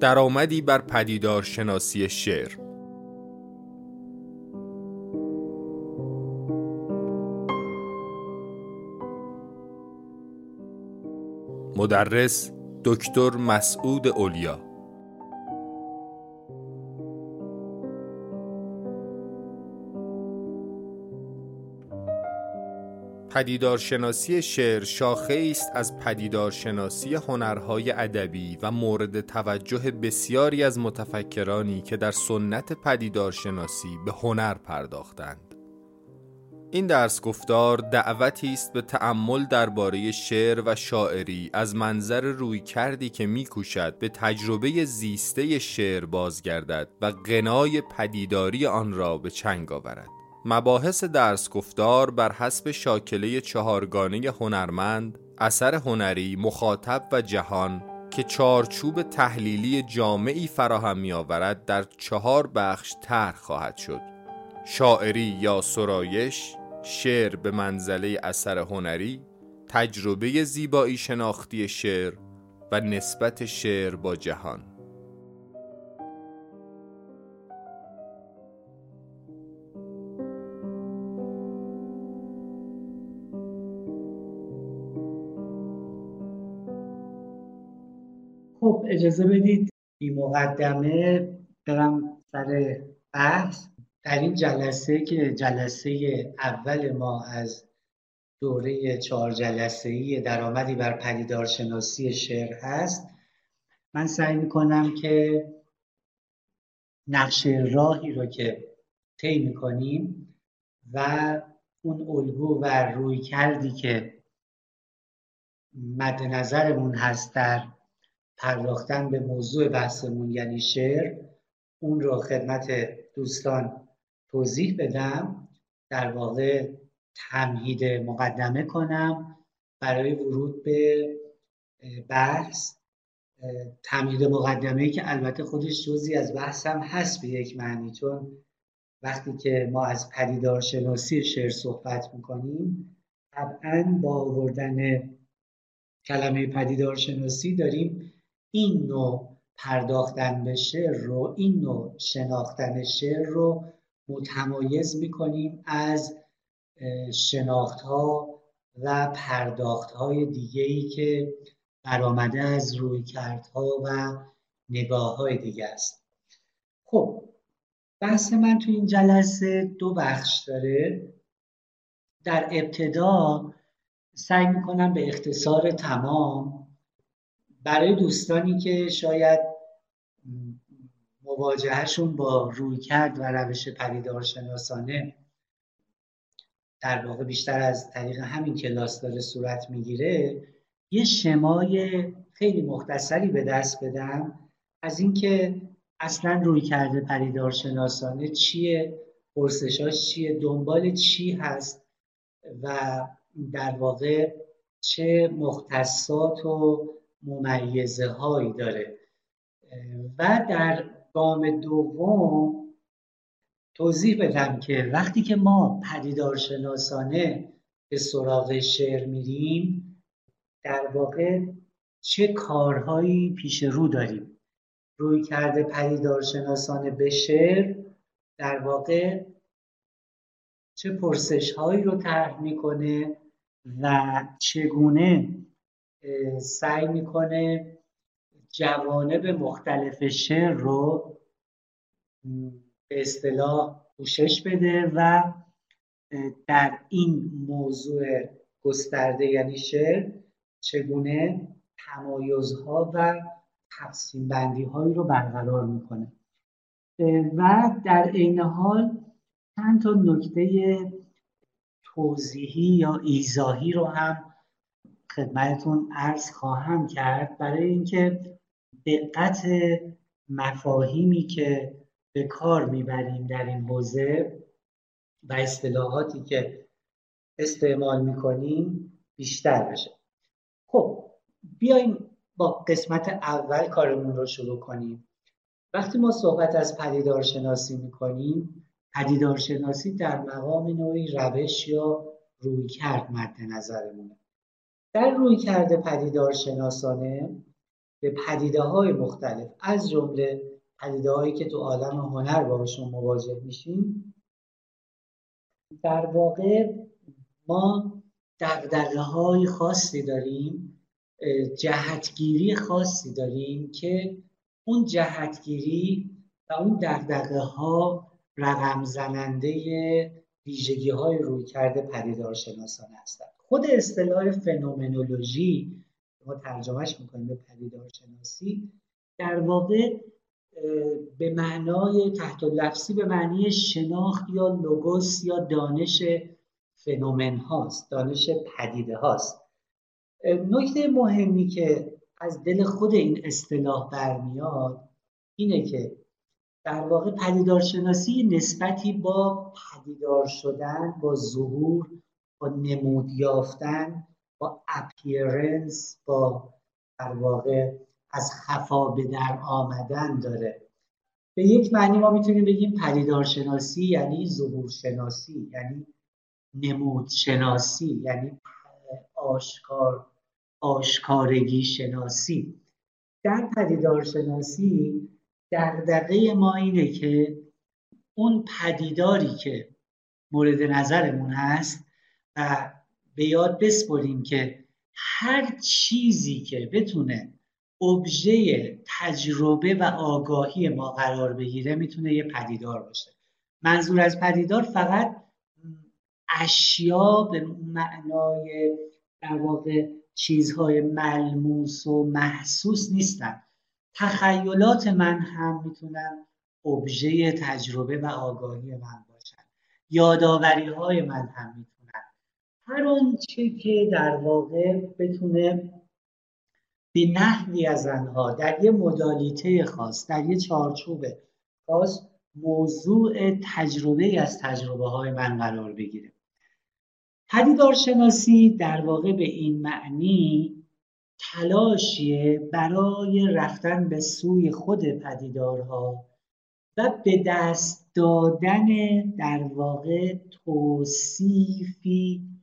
درآمدی بر پدیدار شناسی شعر. مدرس دکتر مسعود اولیا. پدیدارشناسی شعر شاخه است از پدیدارشناسی هنرهای ادبی و مورد توجه بسیاری از متفکرانی که در سنت پدیدارشناسی به هنر پرداختند. این درس گفتار دعوتی است به تأمل درباره شعر و شاعری از منظر روی کردی که میکوشد به تجربه زیسته شعر بازگردد و غنای پدیداری آن را به چنگ آورد. مباحث درس گفتار بر حسب شاکله چهارگانه هنرمند، اثر هنری، مخاطب و جهان که چارچوب تحلیلی جامعی فراهم می آورد در چهار بخش طرح خواهد شد. شاعری یا سرایش، شعر به منزله اثر هنری، تجربه زیبایی شناختی شعر و نسبت شعر با جهان. اجازه بدید این مقدمه برم سر بحث. در این جلسه که جلسه اول ما از دوره چهار جلسه ای درآمدی بر پدیدارشناسی شعر هست من سعی می‌کنم که نقش راهی رو که طی می‌کنیم و اون الگو و روی کردی که مد نظرمون هست در پرداختن به موضوع بحثمون یعنی شعر اون رو خدمت دوستان توضیح بدم. در واقع تمهید مقدمه کنم برای ورود به بحث. تمهید مقدمه که البته خودش جزی از بحثم هست به یک معنی چون وقتی که ما از پدیدار شناسی شعر صحبت می‌کنیم طبعا با آوردن کلمه پدیدار شناسی داریم این نوع پرداختن به شعر رو این نوع شناختن شعر رو متمایز می‌کنیم از شناخت ها و پرداخت های دیگه ای که برآمده از روی کردها و نگاه های دیگه است. خب بحث من تو این جلسه دو بخش داره. در ابتدا سعی می‌کنم به اختصار تمام برای دوستانی که شاید مواجههشون با رویکرد و روش پدیدارشناسانه در واقع بیشتر از طریق همین کلاس داره صورت می‌گیره یه شمای خیلی مختصری به دست بدم از اینکه اصلا روی کرده پدیدارشناسانه چیه پرسشاش چیه دنبال چی هست و در واقع چه مختصات و ممیزه هایی داره و در گام دوم توضیح بدم که وقتی که ما پدیدارشناسانه به سراغ شعر میریم در واقع چه کارهایی پیش رو داریم؟ روی کرده پدیدارشناسانه به شعر در واقع چه پرسش هایی رو طرح می‌کنه و چگونه سعی می‌کنه جوانب مختلف شعر رو به اصطلاح پوشش بده و در این موضوع گسترده یعنی شعر چگونه تمایزها و تقسیم بندی هایی رو برقرار می‌کنه. و در عین حال چند تا نکته توضیحی یا ایزاهی رو هم خدمتتون عرض خواهم کرد برای اینکه دقت مفاهیمی که به کار می‌بریم در این حوزه و اصطلاحاتی که استعمال می‌کنیم بیشتر بشه. خب بیایم با قسمت اول کارمون رو شروع کنیم. وقتی ما صحبت از پدیدارشناسی می‌کنیم پدیدارشناسی در مقام نوعی روش یا روی کرد مد نظرمونه. در روی کرده پدیدار شناسانه به پدیده های مختلف از جمله پدیده هایی که تو عالم هنر باشون مواجه میشیم در واقع ما دقدقه های خاصی داریم جهتگیری خاصی داریم که اون جهتگیری و اون دقدقه ها رقم زننده ویژگی های روی کرده پدیدار شناسانه هستند خود اصطلاح فنومنولوژی ما ترجمهش می‌کنیم به پدیدار شناسی در واقع به معنای تحت لفظی به معنی شناخت یا لوگوس یا دانش فنومن هاست دانش پدیده هاست نکته مهمی که از دل خود این اصطلاح برمیاد اینه که در واقع پدیدارشناسی نسبتی با پدیدار شدن با ظهور با نمود یافتن با اپیرنس با در واقع از خفا به در آمدن داره. به یک معنی ما می‌تونیم بگیم پدیدارشناسی یعنی ظهور شناسی یعنی نمود شناسی یعنی آشکار آشکارگی شناسی در پدیدارشناسی دقدقه ما اینه که اون پدیداری که مورد نظرمون هست و به یاد بسپریم که هر چیزی که بتونه ابژه تجربه و آگاهی ما قرار بگیره می‌تونه یه پدیدار باشه. منظور از پدیدار فقط اشیا به معنای در واقع چیزهای ملموس و محسوس نیستن. تخیلات من هم می‌تونن ابژه تجربه و آگاهی من باشن. یاداوری های من هم می‌تونن هر آنچه که در واقع بتونه به نحوی از آنها در یه مدالیته خاص در یه چارچوب خاص موضوع تجربه از تجربه های من قرار بگیره. پدیدارشناسی در واقع به این معنی تلاشیه برای رفتن به سوی خود پدیدارها و به دست دادن در واقع توصیفی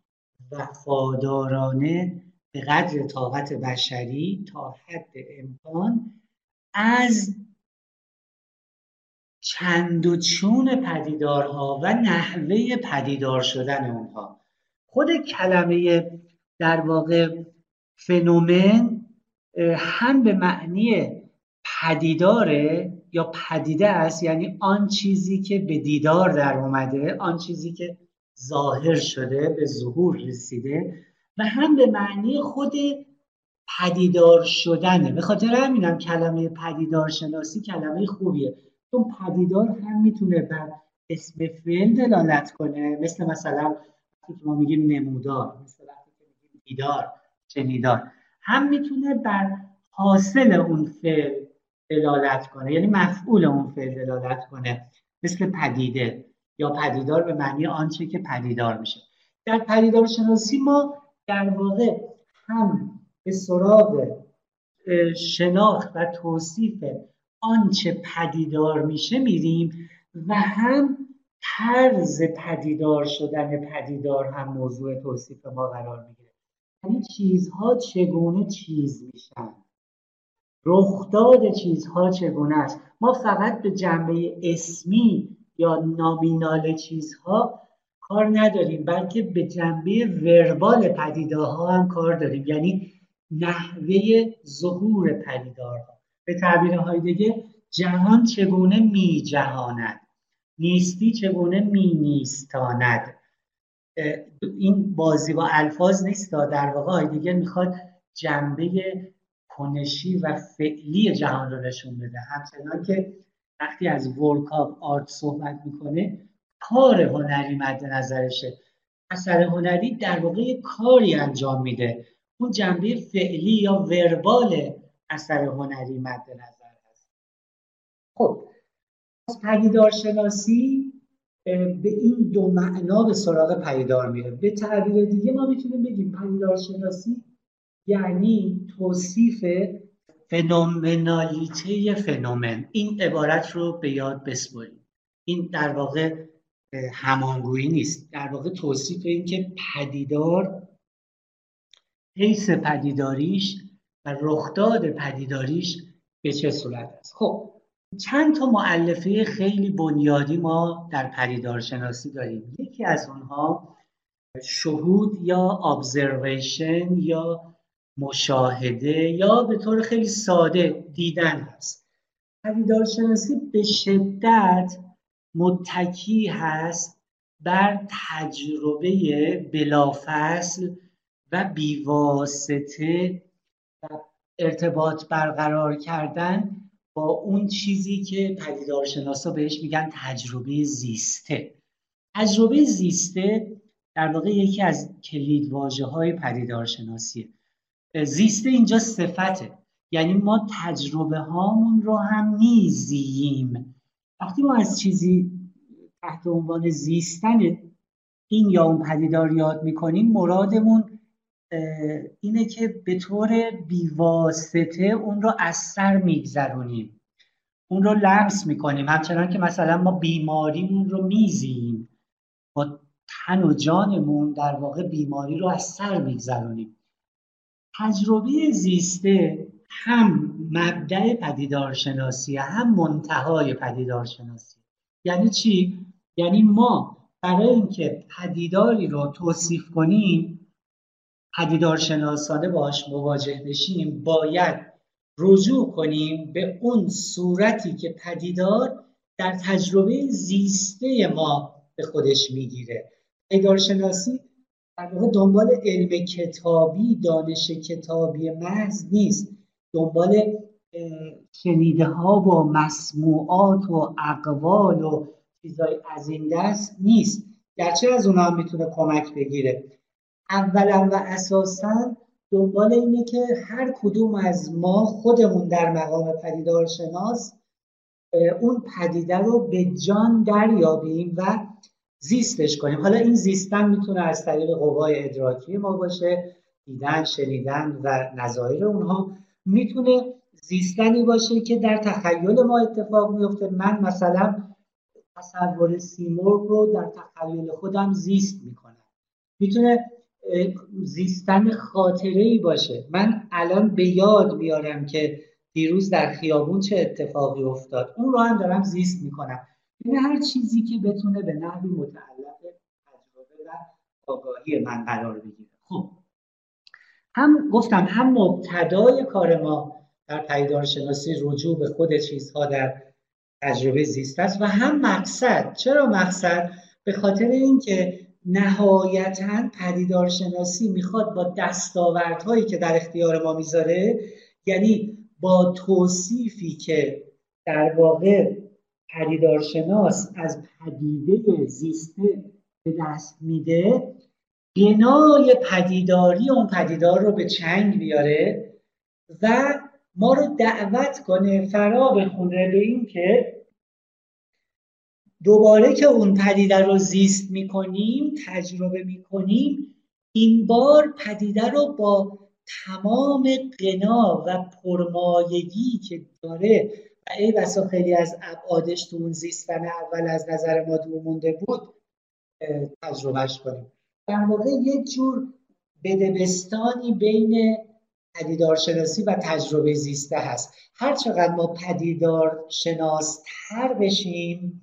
وفادارانه به قدر طاقت بشری تا حد امکان از چند و چون پدیدارها و نحوه پدیدار شدن اونها. خود کلمه در واقع فنومن هم به معنی پدیداره یا پدیده است یعنی آن چیزی که به دیدار در اومده آن چیزی که ظاهر شده به ظهور رسیده و هم به معنی خود پدیدار شدنه. به خاطر همینم کلمه پدیدار شناسی کلمه خوبیه. چون پدیدار هم می‌تونه بر اسم فعل دلالت کنه. مثل مثلا که ما میگیم نمودار مثل وقتی که میگیم دیدار شنیدار. هم می‌تونه بر حاصل اون فعل دلالت کنه. یعنی مفعول اون فعل دلالت کنه. مثل پدیده. یا پدیدار به معنی آنچه که پدیدار میشه. در پدیدار شناسی ما در واقع هم به سراغ شناخت و توصیف آنچه پدیدار میشه میریم و هم طرز پدیدار شدن پدیدار هم موضوع توصیف ما قرار می‌گیره. یعنی چیزها چگونه چیز میشن؟ رخداد چیزها چگونه است؟ ما فقط به جنبه اسمی یا نامینال چیزها کار نداریم بلکه به جنبه وربال پدیدارها هم کار داریم. یعنی نحوه ظهور پدیدارها به تعبیرهای دیگه جهان چگونه می جهاند نیستی چگونه می نیستاند این بازی با الفاظ نیست در واقع دیگه می‌خواد جنبه کنشی و فعلی جهان رو نشون بده. همچنان که وقتی از ورک آف آرت صحبت می‌کنه کار هنری مد نظرشه. اثر هنری در واقع کاری انجام میده. اون جنبه فعلی یا وربال اثر هنری مد نظر هست. خب از پدیدار شناسی به این دو معنا به سراغ پدیدار میره. به تعبیر دیگه ما می‌تونیم بگیم پدیدار شناسی یعنی توصیف فنومنالیته فنومن. این عبارت رو به یاد بسپریم این در واقع همانگویی نیست. در واقع توصیف این که پدیدار حیث پدیداریش و رخداد پدیداریش به چه صورت است. خب چند تا معلفه خیلی بنیادی ما در پدیدارشناسی داریم. یکی از اونها شهود یا ابزرویشن یا مشاهده. یا به طور خیلی ساده دیدن هست. پدیدارشناسی به شدت متکی هست بر تجربه بلافصل و بیواسطه و ارتباط برقرار کردن با اون چیزی که پدیدارشناسا بهش میگن تجربه زیسته. تجربه زیسته در واقع یکی از کلید های پدیدارشناسیه. زیسته اینجا صفته. یعنی ما تجربه هامون رو هم میزییم. وقتی ما از چیزی تحت عنوان زیستن این یا اون پدیدار یاد می‌کنیم مرادمون اینه که به طور بیواسطه اون رو از سر میگذرونیم. اون رو لمس می‌کنیم. همچنان که مثلا ما بیماریمون رو میزیم با تن و جانمون در واقع بیماری رو از سر میگذرونیم. تجربه زیسته هم مبدع پدیدارشناسی هم منتهای پدیدارشناسی. یعنی چی؟ یعنی ما برای اینکه پدیداری رو توصیف کنیم پدیدار شناسانه باش مواجه بشیم باید رجوع کنیم به اون صورتی که پدیدار در تجربه زیسته ما به خودش می‌گیره. پدیدار شناسی در دنبال علم کتابی دانش کتابی محض نیست. دنبال شنیده ها و مسموعات و اقوال و چیزای از این دست نیست. گرچه از اونها می‌تونه کمک بگیره. اولا و اساسا دنبال اینه که هر کدوم از ما خودمون در مقام پدیدار شناس اون پدیده رو به جان دریابیم و زیستش کنیم. حالا این زیستن می‌تونه از طریق قوای ادراکی ما باشه دیدن شنیدن و نظایر اونها. می‌تونه زیستنی باشه که در تخیل ما اتفاق میفته من مثلا تصور سیمرغ رو در تخیل خودم زیست می‌کنم. می‌تونه زیستن خاطره ای باشه. من الان به یاد میارم که دیروز در خیابون چه اتفاقی افتاد. اون رو هم دارم زیست می‌کنم. یعنی هر چیزی که بتونه به نحوی متعلق تجربه و آگاهی من قرار بگیره. خب. هم گفتم هم مبتدای کار ما در پیدار شناسی رجوع به خود چیزها در تجربه زیست است و هم مقصد. چرا مقصد؟ به خاطر اینکه نهایتا پدیدارشناسی می‌خواد با دستاوردهایی که در اختیار ما می‌ذاره یعنی با توصیفی که در واقع پدیدارشناس از پدیده زیسته به دست میده بنای پدیداری اون پدیدار رو به چنگ بیاره و ما رو دعوت کنه فرا بخونه به این که دوباره که اون پدیده رو زیست می‌کنیم تجربه می‌کنیم این بار پدیده رو با تمام قنا و پرمایگی که داره و ای بسا خیلی از ابعادش تو اون زیستن اول از نظر ما دور مونده بود تجربهش کنیم. در واقع یک جور بدبستانی بین پدیدار شناسی و تجربه زیسته هست. هر چقدر ما پدیدار شناس تر بشیم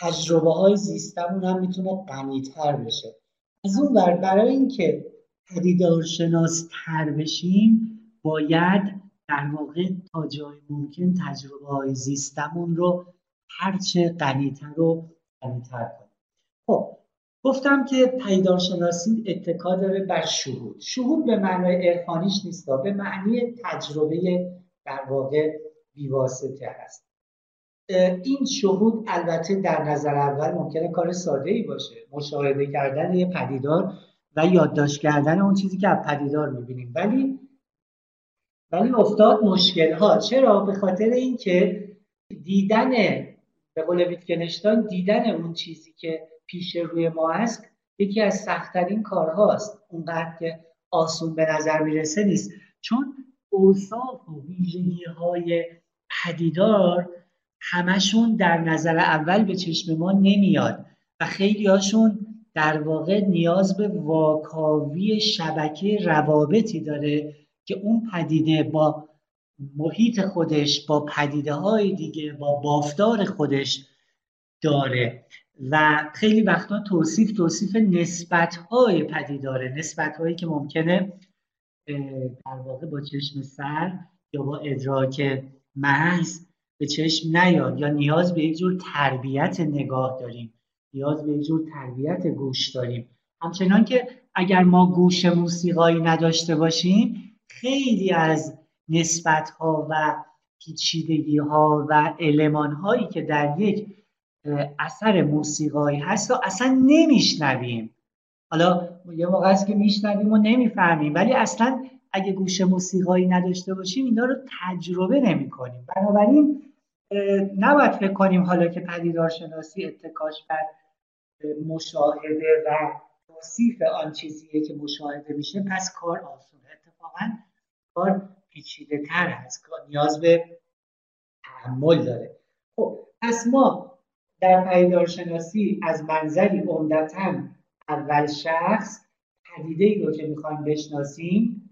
تجربه های زیستمون هم می‌تونه غنیتر بشه. از اون بر برای اینکه پدیدارشناس تر بشیم باید در واقع تا جای ممکن تجربه های زیستمون رو هرچه غنیتر و غنیتر کنیم. خب گفتم که پیدارشناسی اتکا داره بر شهود. شهود به معنای عرفانیش نیست به معنی تجربه در واقع بیواسطه هست این شهود البته در نظر اول ممکنه کار ساده ای باشه. مشاهده کردن یه پدیدار و یادداشت کردن اون چیزی که از پدیدار می‌بینیم. ولی ولی افتاد مشکل ها چرا؟ به خاطر اینکه دیدن به قول ویتکنشتاین دیدن اون چیزی که پیش روی ما هست یکی از سختترین کارهاست. اونقدر که آسون به نظر می‌رسه نیست. چون اوصاف و ویژگی های پدیدار همشون در نظر اول به چشم ما نمیاد و خیلی هاشون در واقع نیاز به واکاوی شبکه روابطی داره که اون پدیده با محیط خودش با پدیده های دیگه با بافتار خودش داره. و خیلی وقتا توصیف توصیف نسبت های پدیداره نسبت هایی که ممکنه در واقع با چشم سر یا با ادراک محض به چشم نیاد. یا نیاز به یک جور تربیت نگاه داریم. نیاز به یک جور تربیت گوش داریم. همچنان که اگر ما گوش موسیقایی نداشته باشیم خیلی از نسبت ها و پیچیدگی ها و علمان هایی که در یک اثر موسیقایی هست و اصلا نمیشنویم. حالا یه موقع است که میشنویم و نمی‌فهمیم ولی اصلا اگه گوش موسیقایی نداشته باشیم اینا رو تجربه نمی کنیم بنابراین نباید فکر کنیم حالا که پدیدارشناسی اتکاش بر مشاهده و توصیف آن چیزیه که مشاهده میشه پس کار آسونه اتفاقا کار پیچیده تر هست نیاز به تحمل داره. خب پس ما در پدیدارشناسی از منظری عمدتا اول شخص پدیده ای رو که می‌خوایم بشناسیم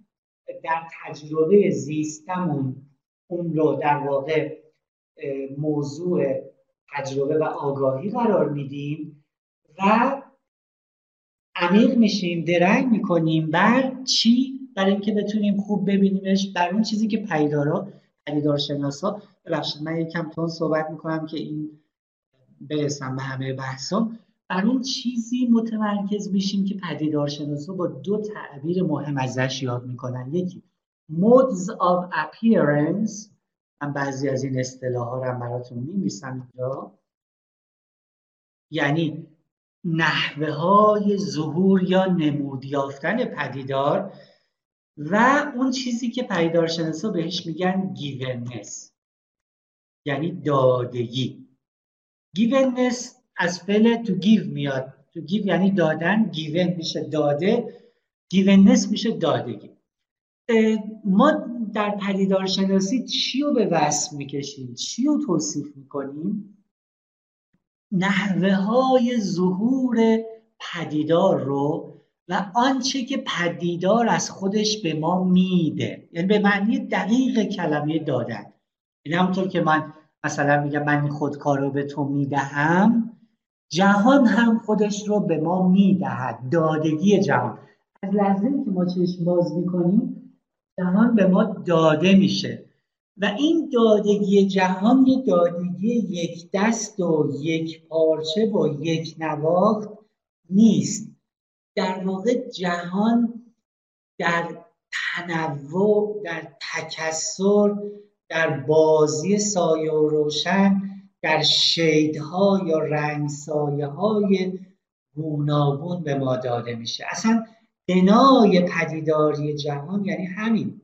در تجربه زیستمون اون رو در واقع موضوع تجربه و آگاهی قرار میدیم و عمیق میشیم درنگ می‌کنیم بر چی برای اینکه بتونیم خوب ببینیمش بر اون چیزی که پیدارا پدیدارشناسا. ببخشید من یکم تون صحبت می‌کنم که این برسم به همه بحثم بر اون چیزی متمرکز میشیم که پدیدارشناسا با دو تعبیر مهم ازش یاد می‌کنن. یکی modes of appearance. من بعضی از این اصطلاح ها رو براتون می‌نویسم اینجا. یعنی نحوه های ظهور یا نمود یافتن پدیدار. و اون چیزی که پدیدارشناسا بهش میگن givenness یعنی دادگی. givenness از فعل to give میاد. to give یعنی دادن given میشه داده گیوننس میشه دادگی. ما در پدیدار شناسی چی رو به وصف می‌کشیم؟ چی رو توصیف می‌کنیم؟ نحوه های ظهور پدیدار رو و آنچه که پدیدار از خودش به ما میده. یعنی به معنی دقیق کلمه دادن. یعنی همونطور که من مثلا میگم من این خودکار رو به تو می‌دهم جهان هم خودش رو به ما می‌دهد. دادگی جهان. از لحظه که ما چشم باز می‌کنیم جهان به ما داده میشه. و این دادگی جهان یه دادگی یک دست و یک پارچه و یک نواخت نیست. در واقع جهان در تنوع در تکسر در بازی سایه و روشن در شیدها یا رنگسایه های گوناگون به ما داده میشه. اصلا بنای پدیداری جهان یعنی همین.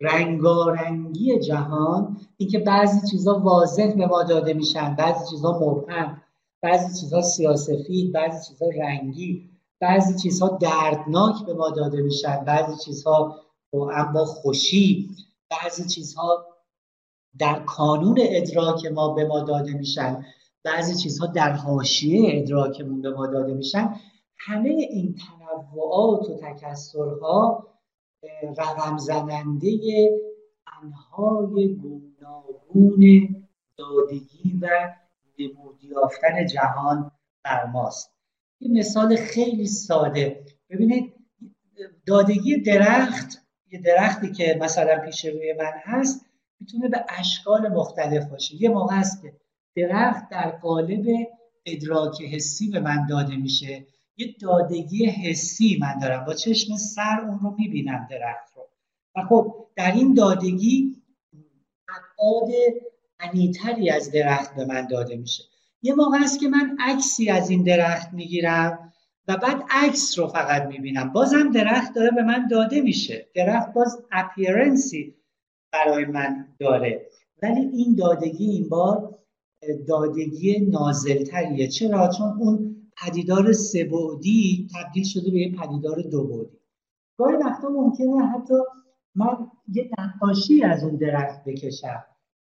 رنگارنگی جهان اینکه بعضی چیزها واضح به ما داده میشن بعضی چیزها مبهم بعضی چیزها سیاسفید بعضی چیزها رنگی. بعضی چیزها دردناک به ما داده میشن بعضی چیزها اما خوشی بعضی چیزها در کانون ادراک ما به ما داده میشن بعضی چیزها در حاشیه ادراکمون به ما داده میشن. همه این تنوعات و تکسرها رقم زننده انهای گوناگون دادگی و نمود یافتن جهان بر ماست. یه مثال خیلی ساده. ببینید دادگی درخت یه درختی که مثلا پیش روی من هست می‌تونه به اشکال مختلف باشه. یه موقع هست که درخت در قالب ادراک حسی به من داده میشه. یه دادگی حسی من دارم. با چشم سر اون رو می‌بینم درخت رو. و خب در این دادگی ابعاد انیتری از درخت به من داده میشه. یه موقع است که من عکسی از این درخت می‌گیرم و بعد عکس رو فقط می‌بینم. بازم درخت داره به من داده میشه. درخت باز اپیرنسی برای من داره. ولی این دادگی این بار دادگی نازلتریه. چرا؟ چون اون پدیدار سبودی تبدیل شده به یه پدیدار دو بعدی. گاهی وقتا ممکنه حتی من یه نقاشی از اون درخت بکشم.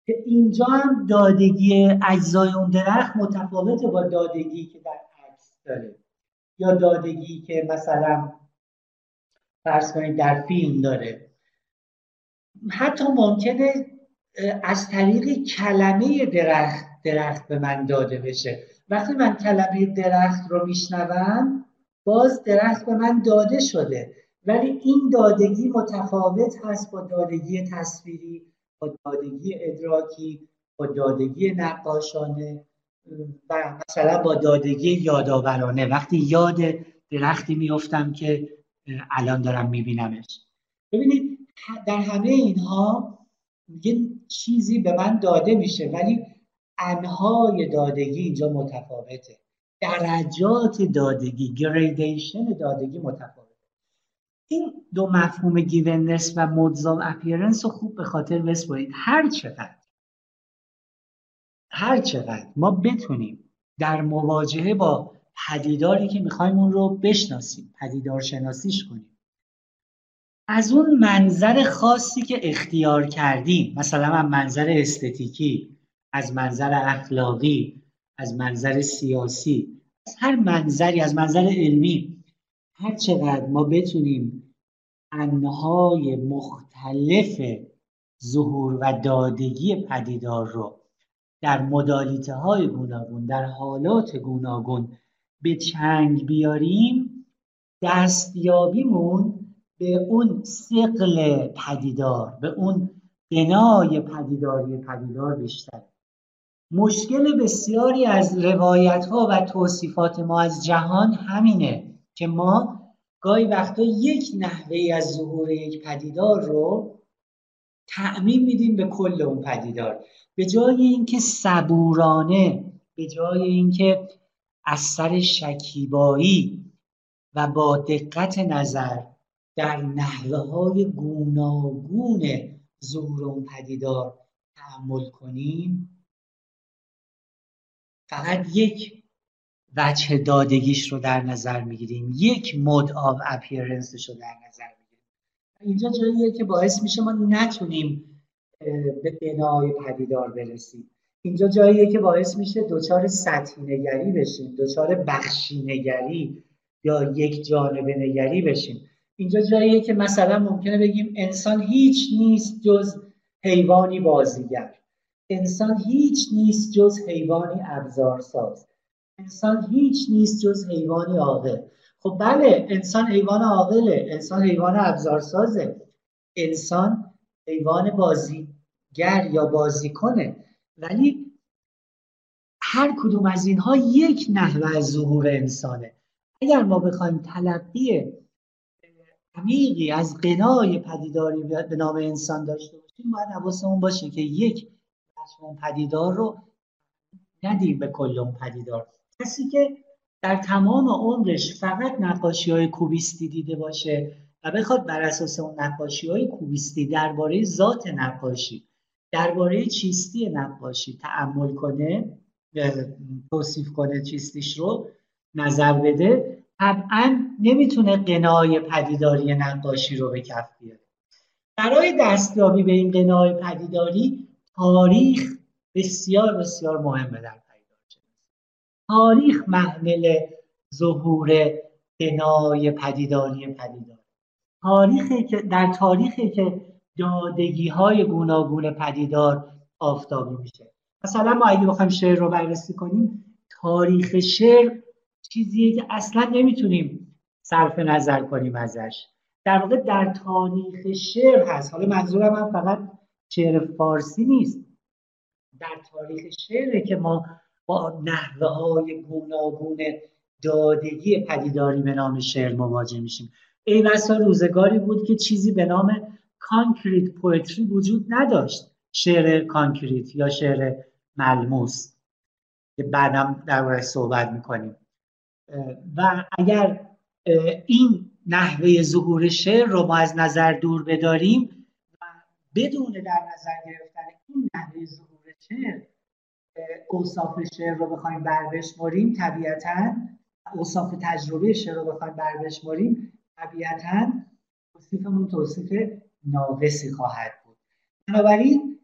که اینجا هم دادگی اجزای اون درخت متفاوته با دادگی که در عکس داره. یا دادگی که مثلا فرض کنید در فیلم داره. حتی ممکنه از طریق کلمه درخت درخت به من داده بشه. وقتی من کلمه درخت رو میشنوم باز درخت به من داده شده. ولی این دادگی متفاوت هست با دادگی تصویری با دادگی ادراکی با دادگی نقاشانه و مثلا با دادگی یادآورانه. وقتی یاد درختی میفتم که الان دارم میبینمش. ببینید در همه اینها یه چیزی به من داده میشه ولی انحای دادگی اینجا متفاوته. درجات دادگی gradation دادگی متفاوته. این دو مفهوم givenness و modes of appearance رو خوب به خاطر بسپارید. هر چقدر هر چقدر ما بتونیم در مواجهه با پدیداری که می‌خوایم اون رو بشناسیم پدیدار شناسیش کنیم. از اون منظر خاصی که اختیار کردیم مثلا من منظر استتیکی از منظر اخلاقی از منظر سیاسی از هر منظری از منظر علمی هر چقدر ما بتونیم انهای مختلف ظهور و دادگی پدیدار رو در مدالیته های گوناگون در حالات گوناگون به چنگ بیاریم دستیابیمون به اون سقل پدیدار به اون بنای پدیداری پدیدار بیشتر. مشکل بسیاری از روایت ها و توصیفات ما از جهان همینه. که ما گاهی وقتا یک نحوه از ظهور یک پدیدار رو تعمین میدیم به کل اون پدیدار. به جای اینکه صبورانه به جای اینکه از سر شکیبایی و با دقت نظر در نحوه های گوناگون ظهور اون پدیدار تحمل کنیم فقط یک وجه دادگیش رو در نظر می‌گیریم. یک مود آف اپیرنسش رو در نظر می‌گیریم. اینجا جاییه که باعث میشه ما نتونیم به بنای پدیدار برسیم. اینجا جاییه که باعث میشه دچار سطحی نگری بشیم دچار بخشی نگری یا یک جانبه نگری بشیم. اینجا جاییه که مثلا ممکنه بگیم انسان هیچ نیست جز حیوانی بازیگر. انسان هیچ نیست جز حیوانی ابزارساز. انسان هیچ نیست جز حیوانی عاقل. خب بله انسان حیوان عاقله. انسان حیوان ابزارسازه. انسان حیوان بازیگر یا بازیکنه. ولی هر کدوم از اینها یک نحوه از ظهور انسانه. اگر ما بخوایم تلقی عمیقی از قنای پدیداری به نام انسان داشته باشیم باید حواسمون باشه که یک اون پدیدار رو ندیم به کل پدیدار. کسی که در تمام عمرش فقط نقاشی های کوبیستی دیده باشه و بخواد بر اساس اون نقاشی های کوبیستی درباره ذات نقاشی درباره چیستی نقاشی تعمل کنه توصیف کنه چیستیش رو نظر بده طبعا نمی‌تونه قنای پدیداری نقاشی رو به کف بیاره. برای دستیابی به این قنای پدیداری تاریخ بسیار بسیار مهمه در تاریخ محمل ظهور بنای پدیداری پدیدار. تاریخی که در تاریخی که دادگی های گوناگون پدیدار آفتابی میشه. مثلا ما اگه بخوایم شعر رو بررسی کنیم تاریخ شعر چیزیه که اصلا نمی‌تونیم صرف نظر کنیم ازش. در واقع در تاریخ شعر هست. حالا منظورم هم فقط شعر فارسی نیست. در تاریخ شعره که ما با نحوه های گوناگون دادگی پدیداری به نام شعر مواجه میشیم. ای بسا روزگاری بود که چیزی به نام concrete poetry وجود نداشت. شعر concrete یا شعر ملموس که بعدم در صحبت می‌کنیم. و اگر این نحوه ظهور شعر رو ما از نظر دور بداریم و بدون در نظر گرفتن این نحوه ظهور شعر اوصاف شعر رو بخوایم بربشماریم طبیعتا اوصاف تجربه شعر رو بخوایم بربشماریم طبیعتا توصیفمون توصیف ناقصی خواهد بود. بنابراین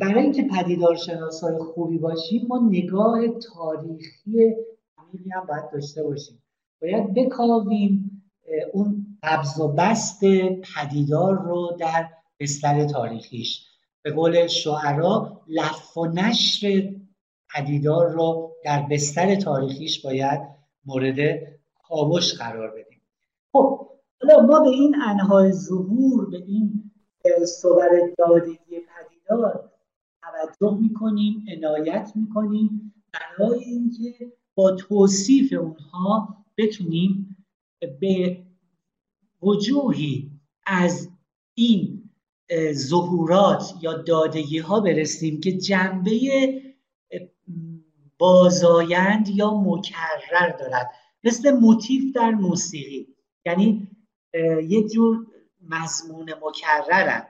برای اینکه پدیدار شناسای خوبی باشیم ما نگاه تاریخی عمیقی هم باید داشته باشیم. باید بکاویم اون قبض و بست پدیدار رو در بستر تاریخیش. به قول شعرا لف و نشر پدیدار رو در بستر تاریخیش باید مورد کاوش قرار بدیم. خب حالا ما به این انهای ظهور به این صور دادگی پدیدار توجه می‌کنیم عنایت می‌کنیم برای اینکه با توصیف اونها بتونیم به وجوهی از این ظهورات یا دادگی ها برسیم که جنبه بازایند یا مکرر دارد. مثل موتیف در موسیقی. یعنی یک جور مضمون مکررن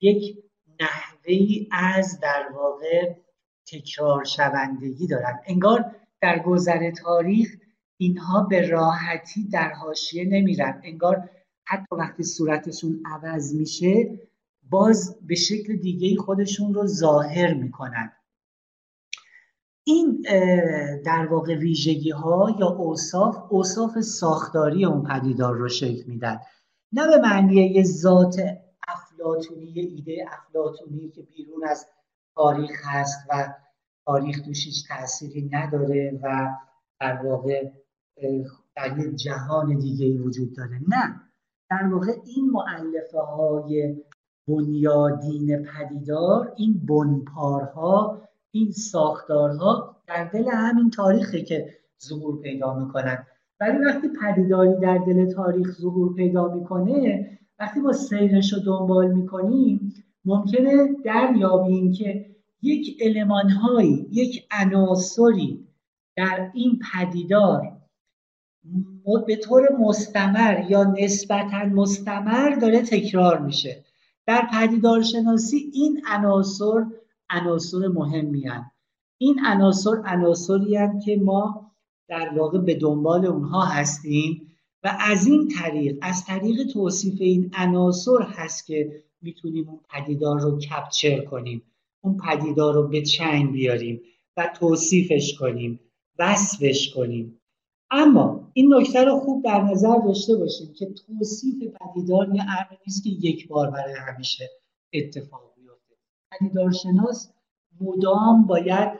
یک نحوه از در واقع تکرار شوندگی دارن انگار در گذر تاریخ اینها به راحتی در حاشیه نمیرن. انگار حتی وقتی صورتشون عوض میشه باز به شکل دیگه خودشون رو ظاهر می‌کنن. این در واقع ویژگی ها یا اوصاف اوصاف ساختاری اون پدیدار رو شکل میدن نه به معنی یه ذات افلاتونی ایده افلاتونی که بیرون از تاریخ هست و تاریخ توش هیچ تأثیری نداره و در واقع در یه جهان دیگه ای وجود داره. نه. در واقع این معلفه های بنیادین پدیدار این بنپارها این ساختارها در دل همین تاریخه که ظهور پیدا می‌کنن. ولی وقتی پدیداری در دل تاریخ ظهور پیدا می‌کنه وقتی ما سیرش رو دنبال می‌کنیم ممکنه دریابیم که یک المانهایی یک عناصری در این پدیدار به طور مستمر یا نسبتا مستمر داره تکرار میشه. در پدیدارشناسی این عناصر عناصر مهمی هن. این عناصر عناصری که ما در واقع به دنبال اونها هستیم و از این طریق از طریق توصیف این عناصر هست که می‌تونیم اون پدیدار رو کپچر کنیم اون پدیدار رو به چنگ بیاریم و توصیفش کنیم وصفش کنیم اما این نکته رو خوب در نظر داشته باشیم که توصیف پدیدار یه امری نیست که یک بار برای همیشه اتفاق پدیدارشناس مدام باید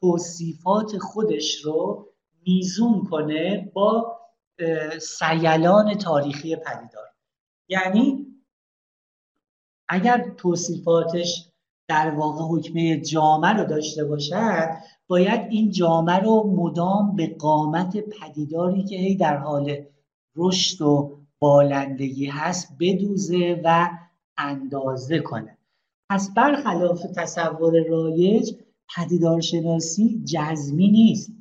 توصیفات خودش رو میزون کنه با سیلان تاریخی پدیدار. یعنی اگر توصیفاتش در واقع حکمه جامعه رو داشته باشد باید این جامعه رو مدام به قامت پدیداری که هی در حال رشد و بالندگی هست بدوزه و اندازه کنه. پس برخلاف تصور رایج پدیدارشناسی جزمی نیست.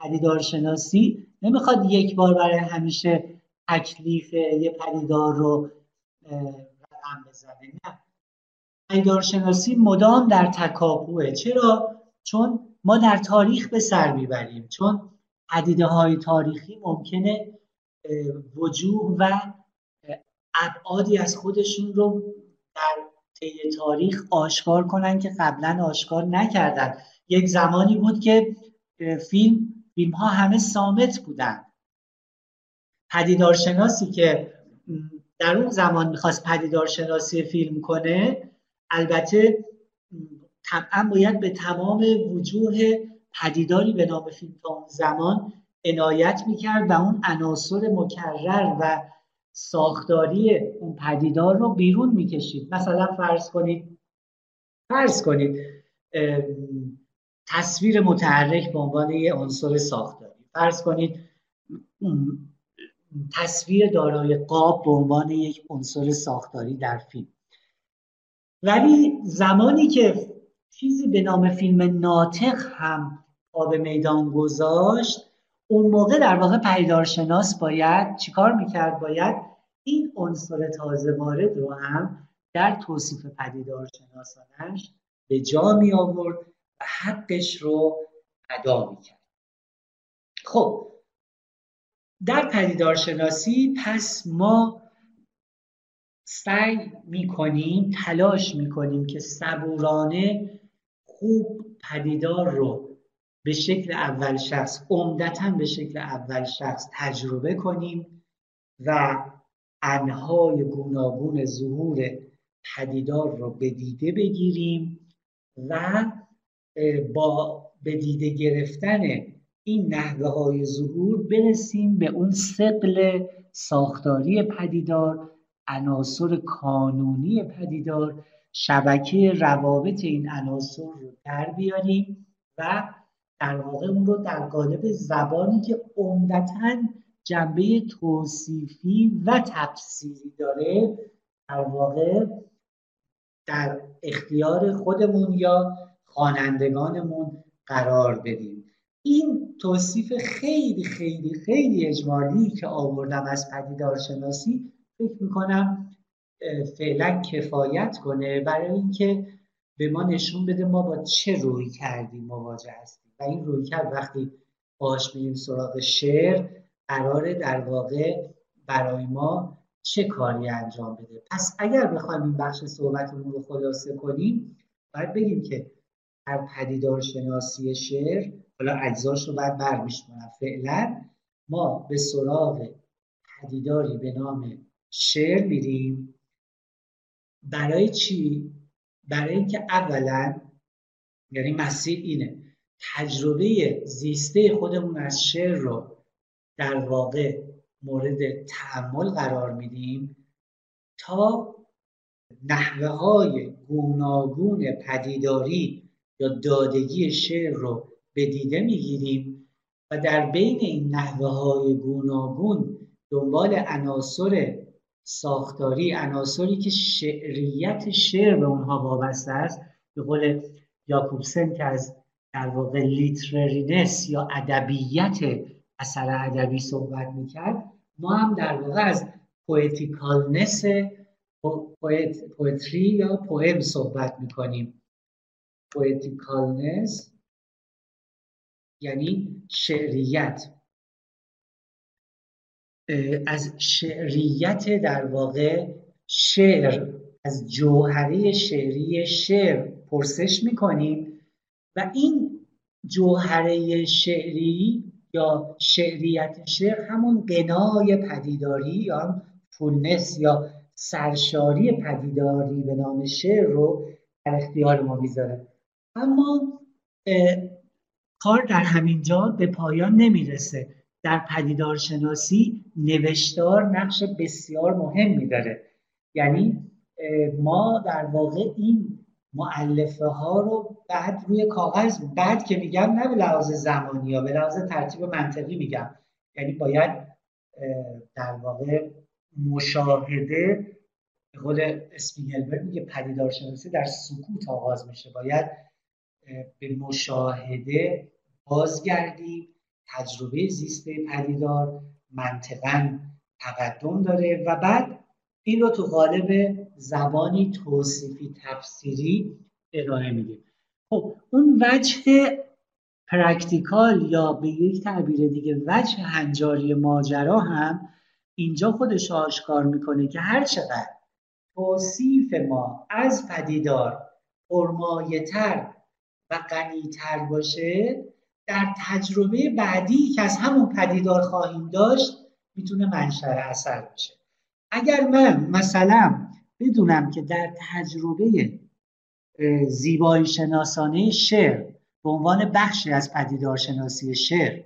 پدیدارشناسی نمی‌خواد یک بار برای همیشه تکلیف یه پدیدار رو رقم بزنه. نه. پدیدارشناسی مدام در تکاپوه. چرا؟ چون ما در تاریخ به سر می‌بریم. چون پدیده های تاریخی ممکنه وجوه و ابعادی از خودشون رو طی تاریخ آشکار کنن که قبلا آشکار نکردن. یک زمانی بود که فیلم فیلم ها همه سامت بودن. پدیدارشناسی که در اون زمان می‌خواست پدیدارشناسی فیلم کنه البته طبعا باید به تمام وجوه پدیداری به نام فیلم تا اون زمان عنایت می‌کرد و اون عناصر مکرر و ساختاری اون پدیدار رو بیرون می‌کشید. مثلا فرض کنید فرض کنید تصویر متحرک به عنوان یه عنصر ساختاری. فرض کنید تصویر دارای قاب به عنوان یک عنصر ساختاری در فیلم. ولی زمانی که چیزی به نام فیلم ناطق هم به میدان گذاشت اون موقع در واقع پیدارشناس باید چیکار می‌کرد؟ باید این عنصر تازه وارد رو هم در توصیف پدیدارشناسانش به جا می آورد و حقش رو ادا می کرد خب در پدیدارشناسی پس ما سعی می‌کنیم تلاش می‌کنیم که صبورانه خوب پدیدار رو به شکل اول شخص عمدتا به شکل اول شخص تجربه کنیم و انهای گوناگون ظهور پدیدار رو به دیده بگیریم و با به دیده گرفتن این نحوه های ظهور برسیم به اون سقل ساختاری پدیدار عناصر کانونی پدیدار شبکه روابط این عناصر رو در بیاریم و در واقع اون رو در قالب زبانی که عمدتا جنبه توصیفی و تفسیری داره در واقع در اختیار خودمون یا خوانندگانمون قرار بدیم. این توصیف خیلی خیلی خیلی اجمالی که آوردم از پدیدارشناسی فکر می‌کنم فعلا کفایت کنه برای اینکه به ما نشون بده ما با چه روی کردیم مواجه هستیم. این روی کرد وقتی باش میریم سراغ شعر قراره در واقع برای ما چه کاری انجام بده. پس اگر بخوایم این بخش صحبتمون رو خلاصه کنیم باید بگیم که در پدیدار شناسی شعر حالا اجزاش رو باید برمیشمونم فعلا ما به سراغ پدیداری به نام شعر میریم. برای چی؟ برای اینکه اولا یعنی مسیر اینه. تجربه زیسته خودمون از شعر رو در واقع مورد تعمل قرار میدیم تا نحوه های گوناگون پدیداری یا دادگی شعر رو به دیده می‌گیریم و در بین این نحوه های گوناگون دنبال عناصر ساختاری عناصری که شعریت شعر به اونها وابسته است به قول یاکوبسن که از در واقع literariness یا ادبیت اثر ادبی صحبت می‌کرد ما هم در واقع از poeticalness poet، poetry یا poem صحبت می‌کنیم. poeticalness یعنی شعریت. از شعریت در واقع شعر از جوهره شعری شعر پرسش می‌کنیم و این جوهره شعری یا شعریت شعر همون قنای پدیداری یا فولنس یا سرشاری پدیداری به نام شعر رو در اختیار ما می‌ذاره. اما کار در همین جا به پایان نمی‌رسه. در پدیدارشناسی نوشتار نقش بسیار مهمی داره یعنی ما در واقع این معلفه ها رو بعد روی کاغذ بعد که میگم نه به لحاظ زمانی یا به لحاظ ترتیب منطقی میگم. یعنی باید در واقع مشاهده به قول اسپیگلبرگ میگه پدیدارشناسی در سکوت آغاز میشه. باید به مشاهده بازگردیم تجربه زیسته پدیدار منطقا تقدم داره و بعد این رو تو قالب زبانی توصیفی تفسیری ارائه میدیم خب اون وجه practical یا به یک تعبیر دیگه وجه هنجاری ماجرا هم اینجا خودش آشکار می‌کنه که هر چقدر توصیف ما از پدیدار پرمایهتر و غنیتر باشه در تجربه بعدی که از همون پدیدار خواهیم داشت می‌تونه منشأ اثر بشه اگر من مثلا بدونم که در تجربه زیبایی شناسانه شعر به عنوان بخشی از پدیدارشناسی شعر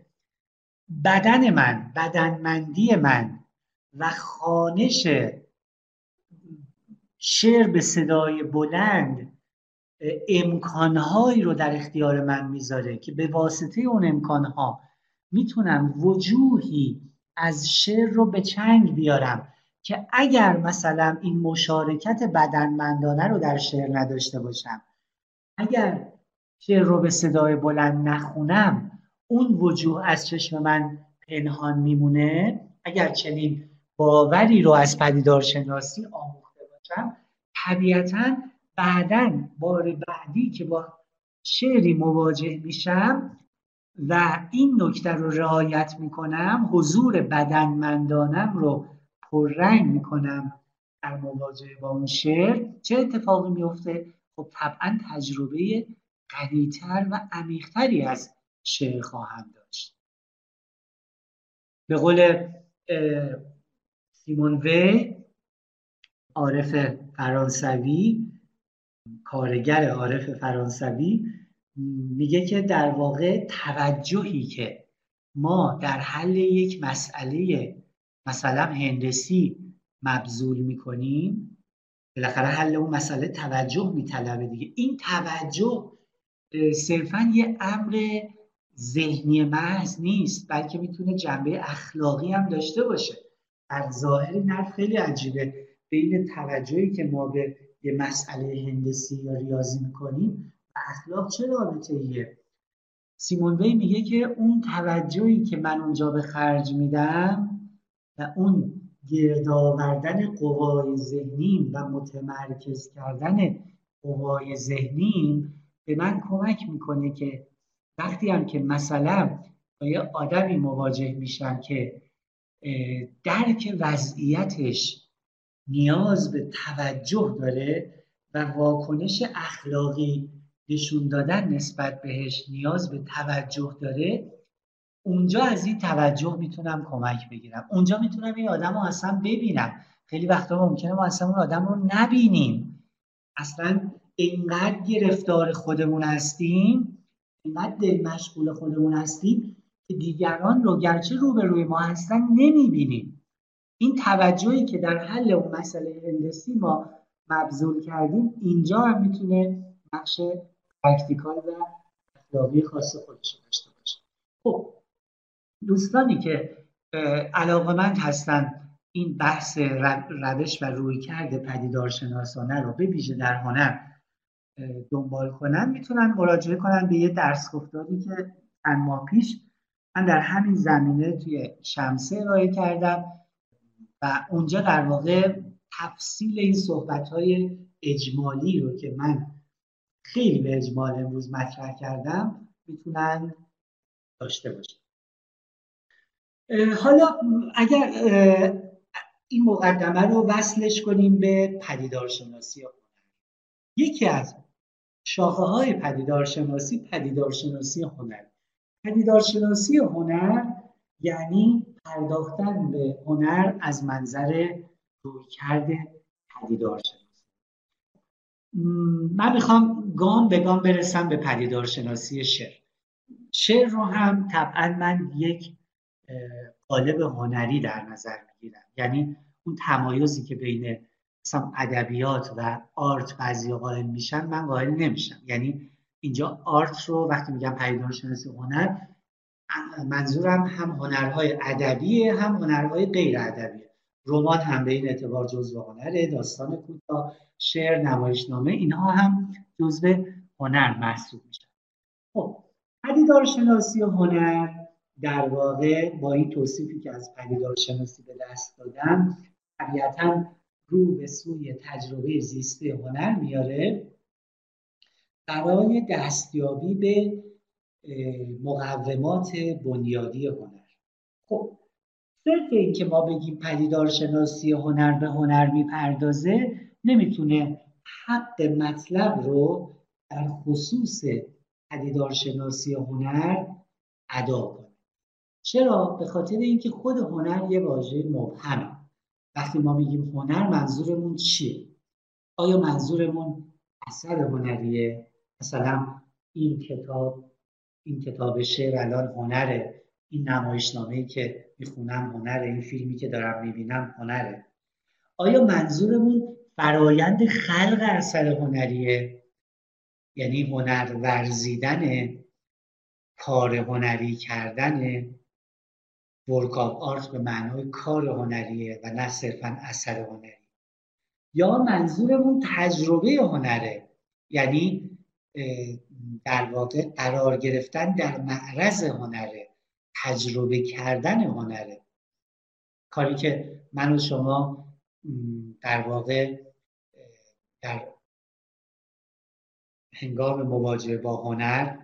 بدن من بدنمندی من و خانش شعر به صدای بلند امکانهایی رو در اختیار من می‌ذاره که به واسطه اون امکانها می‌تونم وجوهی از شعر رو به چنگ بیارم. که اگر مثلا این مشارکت بدنمندانه رو در شعر نداشته باشم اگر شعر رو به صدای بلند نخونم اون وجوه از چشم من پنهان میمونه. اگر چنین باوری رو از پدیدارشناسی آموخته باشم طبیعتا بعدا بار بعدی که با شعری مواجه میشم و این نکته رو رعایت می‌کنم حضور بدنمندانم رو پررنگ می‌کنم در مواجهه با اون شعر چه اتفاقی میفته خب طبعا تجربه قویتر و عمیقتری از شعر خواهم داشت. به قول سیمون وی عارف فرانسوی کارگر عارف فرانسوی میگه که در واقع توجهی که ما در حل یک مسئله مثلا هندسی مبذول می‌کنیم بالاخره حل اون مسئله توجه میطلبه دیگه. این توجه صرفا یه امر ذهنی محض نیست بلکه می‌تونه جنبه اخلاقی هم داشته باشه. در ظاهر این خیلی عجیبه. بین توجهی که ما به یه مسئله هندسی یا ریاضی می‌کنیم و اخلاق چه رابطه ایه سیمون وی میگه که اون توجهی که من اونجا به خرج میدم و اون گرد آوردن قوای ذهنیم و متمرکز کردن قوای ذهنیم به من کمک می‌کنه که وقتی هم که مثلا با یه آدمی مواجه میشم که درک وضعیتش نیاز به توجه داره و واکنش اخلاقی نشون دادن نسبت بهش نیاز به توجه داره اونجا از این توجه می‌تونم کمک بگیرم. اونجا می‌تونم این آدم رو اصلا ببینم. خیلی وقتا ممکنه ما اصلا اون آدم رو نبینیم. اصلا اینقدر گرفتار خودمون هستیم اینقدر دل مشغول خودمون هستیم که دیگران رو گرچه رو به روی ما هستن نمی‌بینیم. این توجهی که در حل اون مسئله هندسی ما مبذول کردیم اینجا هم می‌تونه نقش practical و اخلاقی خاص خودش داشته باشه. خب دوستانی که علاقمند هستن این بحث روش و رویکرد پدیدارشناسانه رو به ویژه در هنر دنبال کنن می‌تونن مراجعه کنن به یه درس گفتاری که چند ماه پیش من در همین زمینه توی شمسه ارائه کردم و اونجا در واقع تفصیل این صحبت های اجمالی رو که من خیلی به اجمال امروز مطرح کردم می‌تونن داشته باشن. حالا اگر این مقدمه رو وصلش کنیم به پدیدارشناسی یکی از شاخه های پدیدارشناسی پدیدارشناسی هنر. پدیدارشناسی هنر یعنی پرداختن به هنر از منظر رویکرد پدیدارشناسی. من می‌خوام گام به گام برسم به پدیدارشناسی شعر. شعر رو هم طبعا من یک قالب هنری در نظر می‌گیرم یعنی اون تمایزی که بین مثلا ادبیات و آرت بعضی قائل میشن من قائل نمیشم. یعنی اینجا آرت رو وقتی میگم پدیدارشناسی هنر منظورم هم هنرهای ادبیه هم هنرهای غیر ادبیه رمان هم به این اعتبار جزو هنره داستان کوتاه شعر نمایشنامه اینها هم جزو هنر محسوب میشن. خب پدیدارشناسی هنر در واقع با این توصیفی که از پدیدارشناسی به دست دادم طبیعتا رو به سوی تجربه زیسته هنر میاره برای دستیابی به مقومات بنیادی هنر. خب صرف این که ما بگیم پدیدارشناسی هنر به هنر می‌پردازه نمی‌تونه حق مطلب رو در خصوص پدیدارشناسی هنر ادا چرا؟ به خاطر اینکه خود هنر یه واژه مبهمه وقتی ما میگیم هنر منظورمون چیه؟ آیا منظورمون اثر هنریه؟ مثلا این کتاب این کتاب شعر الان هنره. این نمایشنامه‌ای که می‌خونم هنره. این فیلمی که دارم می‌بینم هنره. آیا منظورمون فرایند خلق اثر هنریه؟ یعنی هنر ورزیدن کار هنری کردن ورک آف آرت به معنای کار هنریه و نه صرفا اثر هنری. یا منظورمون تجربه هنره یعنی در واقع قرار گرفتن در معرض هنره تجربه کردن هنره. کاری که من و شما در واقع در هنگام مواجهه با هنر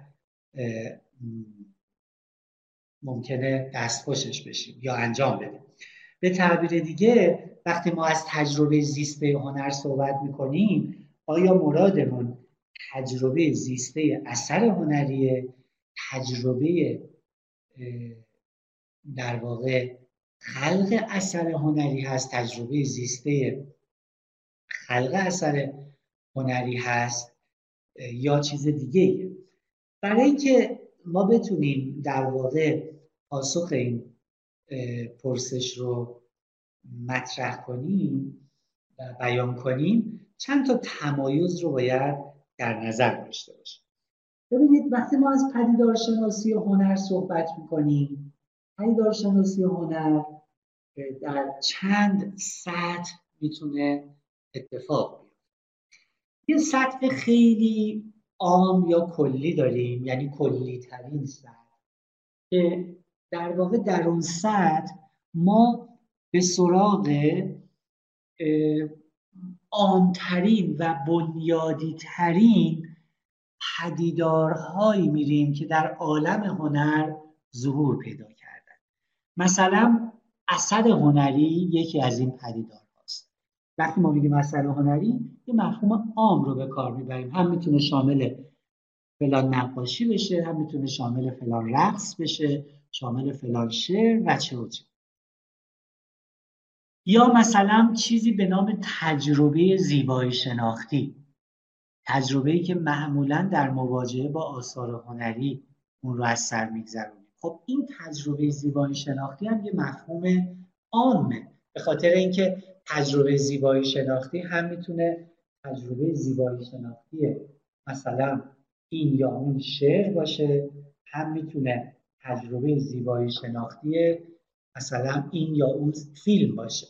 ممکنه دستخوشش بشیم یا انجام بدیم. به تعبیر دیگه وقتی ما از تجربه زیسته هنر صحبت می‌کنیم آیا مرادمون تجربه زیسته اثر هنریه تجربه در واقع خلق اثر هنری هست تجربه زیسته خلق اثر هنری هست یا چیز دیگه برای اینکه ما بتونیم در واقع پاسخ این پرسش رو مطرح کنیم و بیان کنیم چند تا تمایز رو باید در نظر داشته باشیم. ببینید وقتی ما از پدیدارشناسی هنر صحبت می‌کنیم پدیدارشناسی هنر در چند سطح می‌تونه اتفاق بیفته. یه سطح خیلی عام یا کلی داریم؟ یعنی کلی ترین سطح که در واقع در اون سطح ما به سراغ عامترین و بنیادی ترین پدیدارهایی میریم که در عالم هنر ظهور پیدا کردن. مثلا اثر هنری یکی از این پدیدار وقتی ما میگیم اثر هنری یه مفهوم عام رو به کار می‌بریم. هم می‌تونه شامل فلان نقاشی بشه هم می‌تونه شامل فلان رقص بشه شامل فلان شعر و چه و چه. یا مثلا چیزی به نام تجربه زیبایی شناختی. تجربه‌ای که معمولا در مواجهه با آثار هنری اون رو از سر میگذرونیم. خب این تجربه زیبایی شناختی هم یه مفهوم عامه. به خاطر اینکه تجربه زیبایی شناختی هم می‌تونه تجربه زیبایی شناختی مثلا این یا اون شعر باشه هم می‌تونه تجربه زیبایی شناختی مثلا این یا اون فیلم باشه.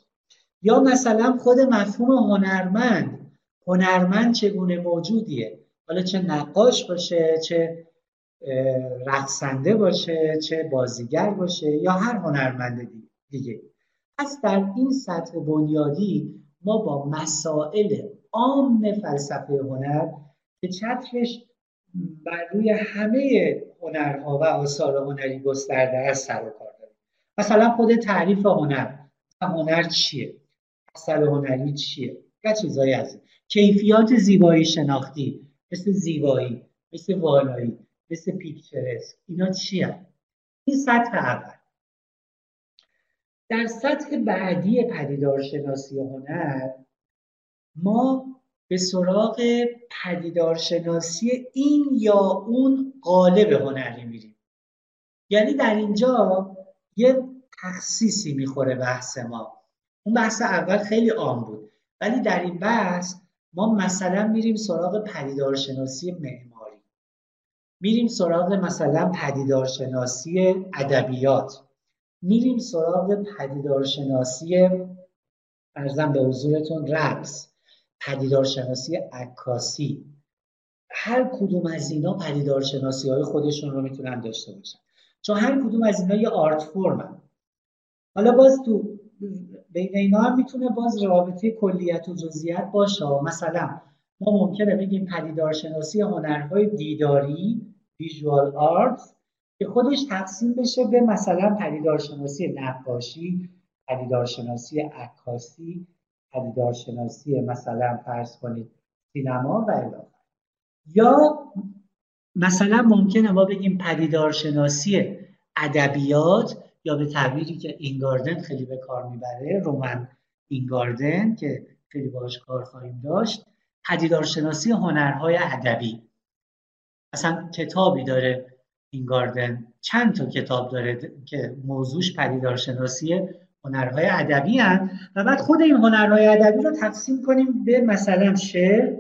یا مثلا خود مفهوم هنرمند هنرمند چگونه موجودیه؟ حالا چه نقاش باشه چه رقصنده باشه چه بازیگر باشه یا هر هنرمند دیگه. پس در این سطح بنیادی ما با مسائل عام فلسفه هنر که چترش بر روی همه هنرها و آثار هنری گسترده از سر و کار داریم. مثلا خود تعریف هنر. هنر چیه؟ اثر هنری چیه؟ و چیزایی از کیفیات زیبایی شناختی. مثل زیبایی مثل والایی مثل پیکچرس اینا چیه؟ این سطح اول. در سطح بعدی پدیدارشناسی هنر ما به سراغ پدیدارشناسی این یا اون قالب هنری میریم. یعنی در اینجا یه تخصیصی می‌خوره بحث ما. اون بحث اول خیلی عام بود. ولی در این بحث ما مثلا میریم سراغ پدیدارشناسی معماری. میریم سراغ مثلا پدیدارشناسی ادبیات. میریم سراغ پدیدارشناسی ارزم به حضورتون رقص پدیدارشناسی عکاسی. هر کدوم از اینا پدیدارشناسی های خودشون رو می‌تونن داشته باشن. چون هر کدوم از اینا یه آرت فرمن. حالا باز تو بین اینا هم می‌تونه باز رابطه کلیت و جزئیات باشه. مثلا ما ممکنه بگیم پدیدارشناسی هنرهای دیداری ویژوال آرتس که خودش تقسیم بشه به مثلا پدیدارشناسی نقاشی پدیدارشناسی عکاسی پدیدارشناسی مثلا فرض کنید سینما و الاخر یا مثلا ممکنه ما بگیم پدیدارشناسی ادبیات یا به تعبیری که اینگاردن خیلی به کار می‌بره رومن اینگاردن که خیلی باش کار خواهیم داشت پدیدارشناسی هنرهای ادبی. اصلا کتابی داره اینگاردن چند تا کتاب داره که موضوعش پدیدارشناسی هنرهای ادبی و بعد خود این هنرهای ادبی رو تقسیم کنیم به مثلا شعر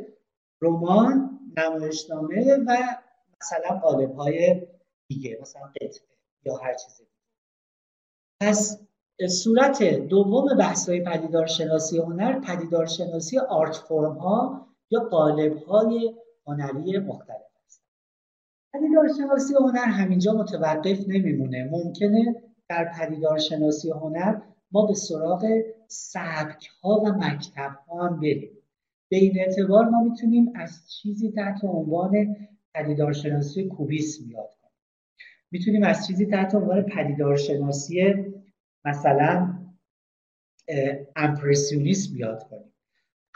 رمان نمایشنامه و مثلا قالب های دیگه مثلا قطعه یا هر چیزی پس صورت دوم بحث های پدیدار شناسی هنر پدیدار شناسی آرت فرم ها یا قالب های هنری مختلف. است پدیدار شناسی هنر همینجا متوقف نمیمونه. ممکنه در پدیدار شناسی هنر ما به سراغ سبک ها و مکتب ها هم بریم. به این اعتبار ما می‌تونیم از چیزی تحت عنوان پدیدارشناسی کوبیسم یاد کنیم. می‌تونیم از چیزی تحت عنوان پدیدارشناسی مثلا امپرسیونیسم یاد کنیم.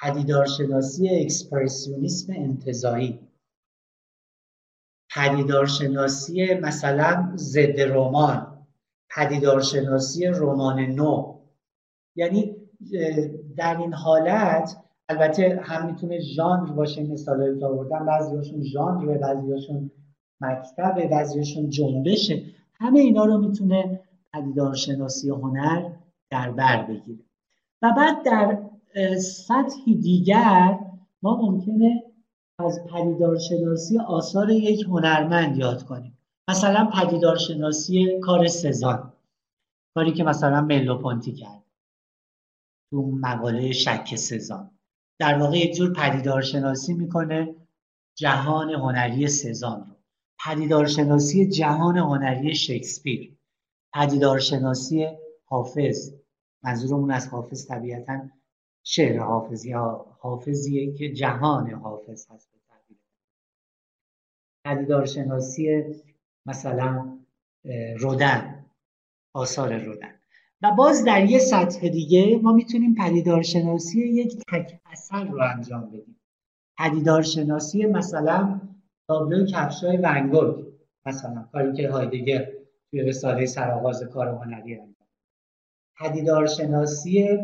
پدیدارشناسی اکسپرسیونیسم انتظایی پدیدارشناسی مثلا ضد رمان پدیدارشناسی رمان نو. یعنی در این حالت البته هم می‌تونه ژانر باشه مثال که آوردم بعضیاشون ژانر بعضیاشون مکتب بعضیاشون جنبشه. همه اینا رو می‌تونه پدیدارشناسی هنر در بر بگیره. و بعد در سطحی دیگر ما ممکنه از پدیدارشناسی آثار یک هنرمند یاد کنیم. مثلا پدیدارشناسی کار سزان. کاری که مثلا ملوپونتی کرد. تو مقاله شک سزان. در واقع یک جور پدیدارشناسی می‌کنه جهان هنری سزان رو. پدیدارشناسی جهان هنری شکسپیر. پدیدارشناسی حافظ. منظورمون از حافظ طبیعتا شعر حافظ یا حافظیه که جهان حافظ هست پدیدارشناسی مثلا رودن آثار رودن. و باز در یه سطح دیگه ما می‌تونیم پدیدارشناسی یک تک اثر رو انجام بدیم. پدیدارشناسی مثلا تابلو کفشای ونگوگ مثلا کاری که هایدگر توی رساله سرآغاز کار هنری انجام پدیدارشناسی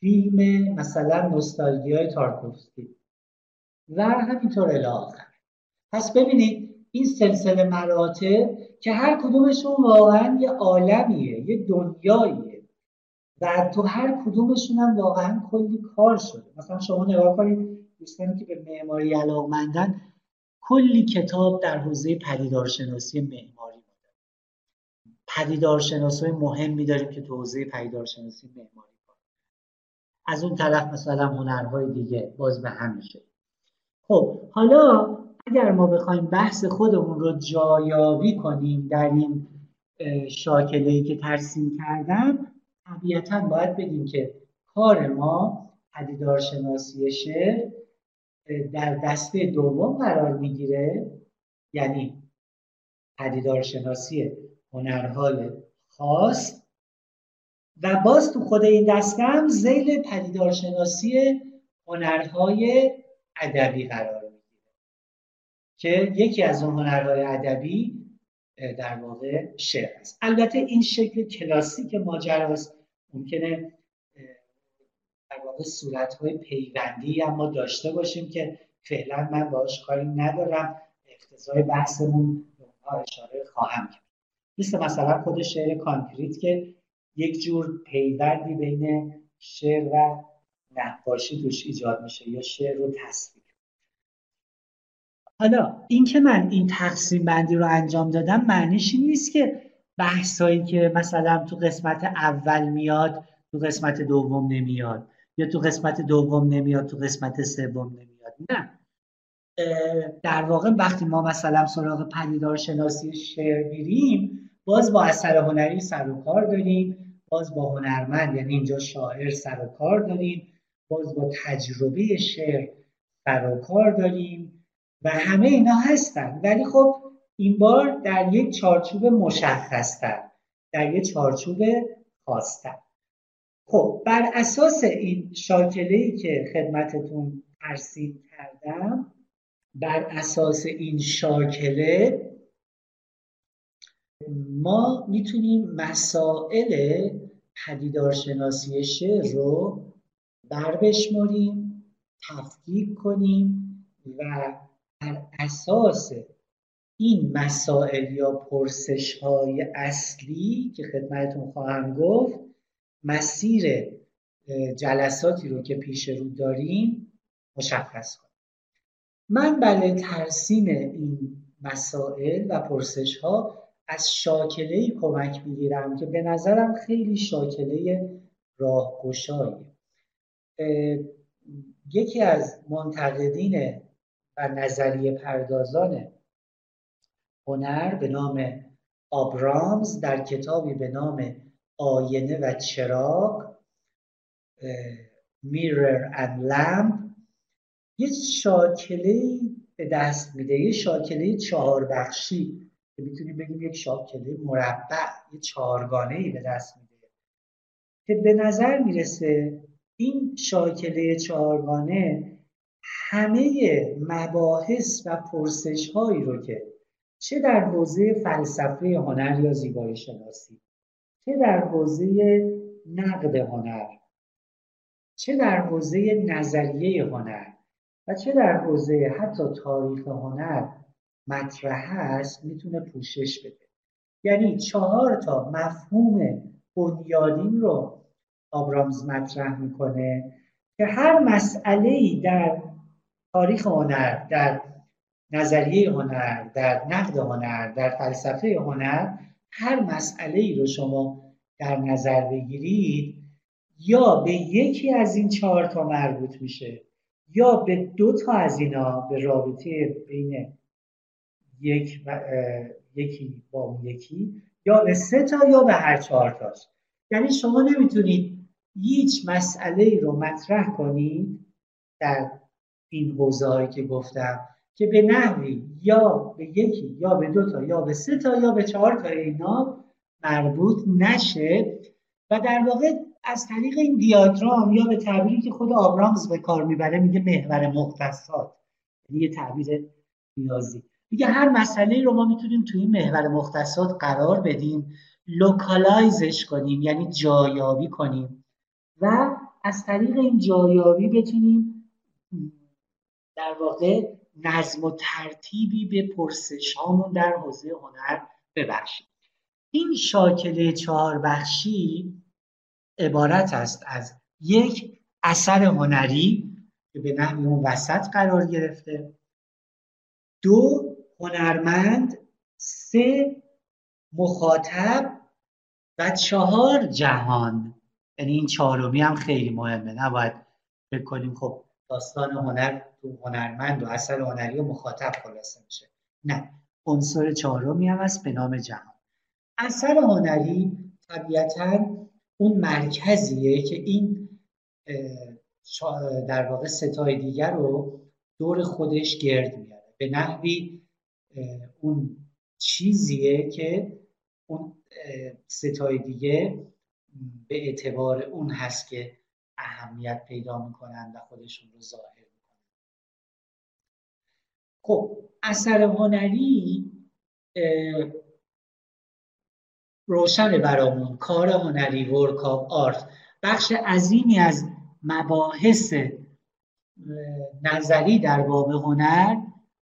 فیلم مثلا نوستالژی های تارکوفسکی. و همینطور الی آخر. پس ببینید این سلسله مراتب که هر کدومشون واقعا یه عالمیه یه دنیاییه. و تو هر کدومشون هم واقعا کلی کار شده. مثلا شما نگاه کنید دوستانی که به معماری علاقمندن کلی کتاب در حوزه پدیدارشناسی معماری پدیدارشناسی مهمی داریم که تو حوزه پدیدارشناسی معماری. از اون طرف مثلا هنرهای دیگه باز به همیشه خب حالا اگر ما بخوایم بحث خودمون رو جایابی کنیم در این شاکله‌ای که ترسیم کردم طبیعتا باید بگیم که کار ما پدیدارشناسی شعر در دسته دوم قرار می‌گیره یعنی پدیدارشناسی هنرهای خاص و باز تو خود این دسته هم زیل پدیدارشناسی هنرهای ادبی قرار می‌گیره. که یکی از اون هنرهای ادبی در واقع شعر است. البته این شکل کلاسیک ماجراست ممکنه در واقع صورتهای پیوندی هم ما داشته باشیم که فعلا من باش کاری ندارم. اقتضای بحثمون به اشاره خواهم کرد. مثل مثلا خود شعر کانکریت که یک جور پیوندی بین شعر و نقاشی توش ایجاد میشه یا شعر رو تصویر. حالا اینکه من این تقسیم بندی رو انجام دادم معنیش نیست که بحثایی که مثلا تو قسمت اول میاد تو قسمت دوم نمیاد یا تو قسمت دوم نمیاد تو قسمت سوم نمیاد. نه. در واقع وقتی ما مثلا سراغ پدیدار شناسی شعر میریم باز با اثر هنری سر و کار داریم باز با هنرمند یعنی اینجا شاعر سر و کار داریم باز با تجربه شعر سر و کار داریم و همه اینا هستن. ولی خب این بار در یک چارچوب مشخصتر در یک چارچوب خاصتر. خب بر اساس این شاکله ای که خدمتتون ترسیم کردم بر اساس این شاکله ما می‌تونیم مسائل پدیدارشناسی شعر رو بر بشماریم تفکیک کنیم و بر اساس این مسائل یا پرسش های اصلی که خدمتتون خواهم گفت مسیر جلساتی رو که پیش رو داریم مشخص کنیم. من برای ترسیم این مسائل و پرسش ها از شاکله ای کمک می‌گیرم که به نظرم خیلی شاکله راهگشاییه یکی از منتقدین و نظریه پردازان هنر به نام آبرامز در کتابی به نام آینه و چراغ میرر اند لمپ یه شاکله به دست میده یه شاکله چهار بخشی که می‌تونیم بگیم یک شاکله مربع یه چهارگانه ای به دست میده. که به نظر می‌رسه این شاکله چهارگانه همه مباحث و پرسش هایی رو که چه در حوزه فلسفه هنر یا زیبایی شناسی چه در حوزه نقد هنر چه در حوزه نظریه هنر و چه در حوزه حتی تاریخ هنر مطرح هست می‌تونه پوشش بده. یعنی چهار تا مفهوم بنیادین رو آبرامز مطرح می‌کنه که هر مسئله ای در تاریخ هنر در نظریه هنر در نقد هنر در فلسفه هنر هر مسئله ای رو شما در نظر بگیرید یا به یکی از این چهار تا مربوط میشه یا به دو تا از اینا به رابطه بین یک یکی با اون یکی یا به سه تا یا به هر چهار تاش یعنی شما نمی‌تونید هیچ مسئله ای رو مطرح کنید در این حوزه که گفتم که به نحوی یا به یکی یا به دو تا یا به سه تا یا به چهار تا اینا مربوط نشه و در واقع از طریق این دیاگرام یا به تعبیری که خود آبرامز به کار می‌بره میگه محور مختصات. یعنی یه تعبیر نیازی. میگه هر مسئله رو ما می‌تونیم توی این محور مختصات قرار بدیم لوکالایزش کنیم یعنی جایابی کنیم و از طریق این جایابی بتونیم در واقع نظم و ترتیبی به پرسش هامون در حوزه هنر ببخشیم. این شاکله چهار بخشی عبارت است از یک اثر هنری که به نحوی اون وسط قرار گرفته دو هنرمند سه مخاطب و چهار جهان. یعنی این چهارمی هم خیلی مهمه. نباید فکر کنیم خب داستان هنر تو هنرمند و اثر هنری و مخاطب خلاصه میشه. نه عنصر چهارمی هم هست به نام جهان. اثر هنری طبیعتا اون مرکزیه که این در واقع ستای دیگر رو دور خودش گرد میاره به نحوی اون چیزیه که اون ستای دیگه به اعتبار اون هست که اهمیت پیدا می‌کنن و خودشون رو ظاهر می‌کنن. خب اثر هنری روشن برامون. کار هنری ورک آف آرت بخش عظیمی از مباحث نظری در باب هنر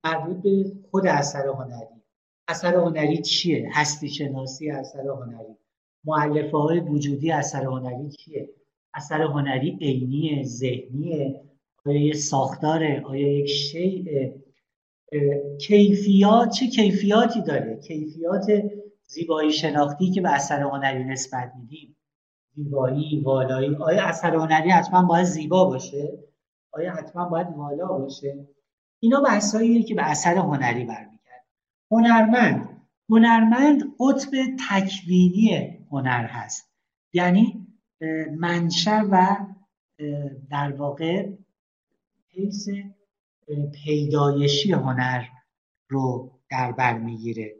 مربوط به خود اثر هنری. اثر هنری چیه؟ هستی شناسی اثر هنری. معلفه های وجودی اثر هنری چیه؟ اثر هنری عینی ذهنیه آیا یک ساختاره آیا یک شیء؟ کیفیات چه کیفیاتی داره؟ کیفیات زیبایی شناختی که به اثر هنری نسبت میدیم. زیبایی والایی. آیا اثر هنری حتما باید زیبا باشه؟ آیا حتما باید والا باشه؟ اینا بحثاییه که به اثر هنری برمیگرد هنرمند. هنرمند قطب تکوینی هنر هست. یعنی منشأ و در واقع حیث پیدایشی هنر رو در بر می‌گیره.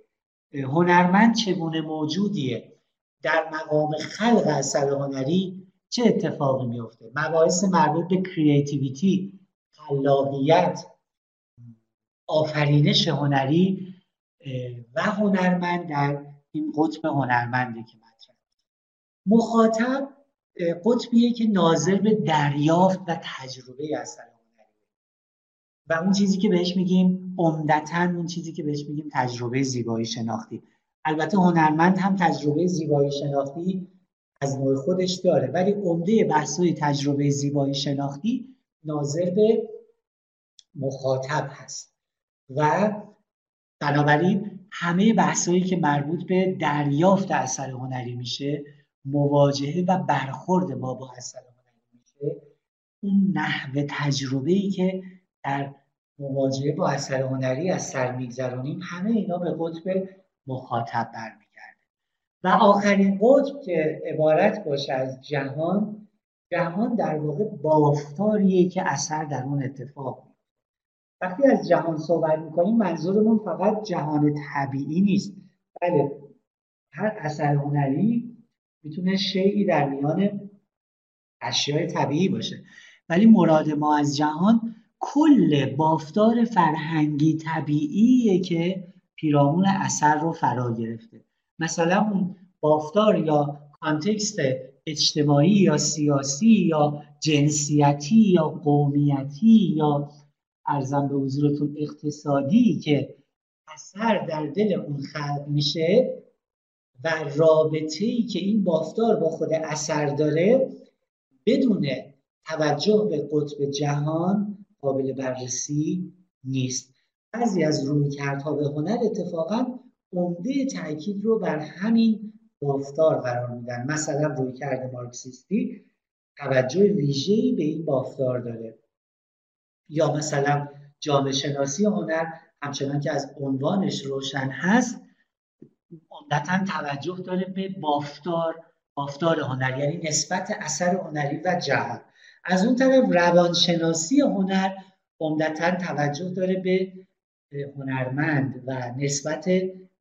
هنرمند چگونه موجودیه؟ در مقام خلق اثر هنری چه اتفاقی میفته مباحث مربوط به کریتیویتی خلاقیت آفرینش هنری و هنرمند در این قطب هنرمنده که مطرح مخاطب قطبیه که ناظر به دریافت و تجربه اثر هنری. و اون چیزی که بهش میگیم عمدتا اون چیزی که بهش میگیم تجربه زیبایی شناختی. البته هنرمند هم تجربه زیبایی شناختی از نوع خودش داره ولی عمده بحثای تجربه زیبایی شناختی ناظر به مخاطب هست. و بنابراین همه بحثایی که مربوط به دریافت اثر هنری میشه مواجهه و برخورد با با اثر هنری میشه اون نحو تجربه ای که در مواجهه با اثر هنری از سر میگذرونیم همه اینا به قطب مخاطب برمیگرده. و آخرین قطب که عبارت باشه از جهان جهان در واقع بافتاریه که اثر در اون اتفاق وقتی از جهان صحبت می‌کنیم منظورمون فقط جهان طبیعی نیست. بله هر اثر هنری می‌تونه شیعی در میان اشیاء طبیعی باشه. ولی مراد ما از جهان کل بافتار فرهنگی طبیعیه که پیرامون اثر رو فرا گرفته. مثلا اون بافتار یا کانتکست اجتماعی یا سیاسی یا جنسیتی یا قومیتی یا ارزم به حضورتون اقتصادی که اثر در دل اون خلق میشه و رابطه ای که این بافتار با خود اثر داره بدون توجه به قطب جهان قابل بررسی نیست. بعضی از رویکردها به هنر اتفاقا عمده تاکید رو بر همین بافتار قرار میدن. مثلا رویکرد مارکسیستی توجه ویژه‌ای به این بافتار داره. یا مثلا جامعه شناسی هنر همچنان که از عنوانش روشن هست عمدتا توجه داره به بافتار بافتار هنر یعنی نسبت اثر هنری و جهان. از اون طرف روانشناسی هنر عمدتا توجه داره به هنرمند و نسبت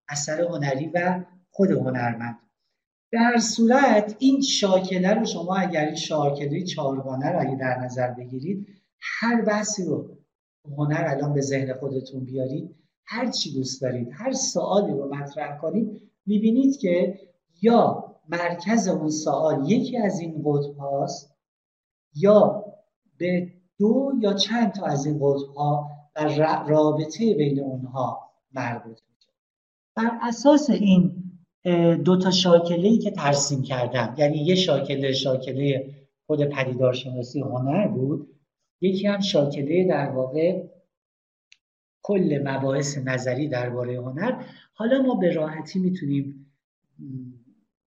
اثر هنری و خود هنرمند. در صورت این شاکله رو شما اگر این شاکله چهارگانه رو اگه در نظر بگیرید هر بحثی رو هنر الان به ذهن خودتون بیارید هر چی دوست دارید هر سوالی رو مطرح کنید می‌بینید که یا مرکز اون سوال یکی از این قطب هاست یا به دو یا چند تا از این قطب ها و رابطه بین اونها مربوط میشه. بر اساس این دو تا شاکله ای که ترسیم کردم یعنی یه شاکله شاکله خود پدیدارشناسی هنر بود یکی هم شاکله در واقع کل مباحث نظری درباره هنر. حالا ما به راحتی می‌تونیم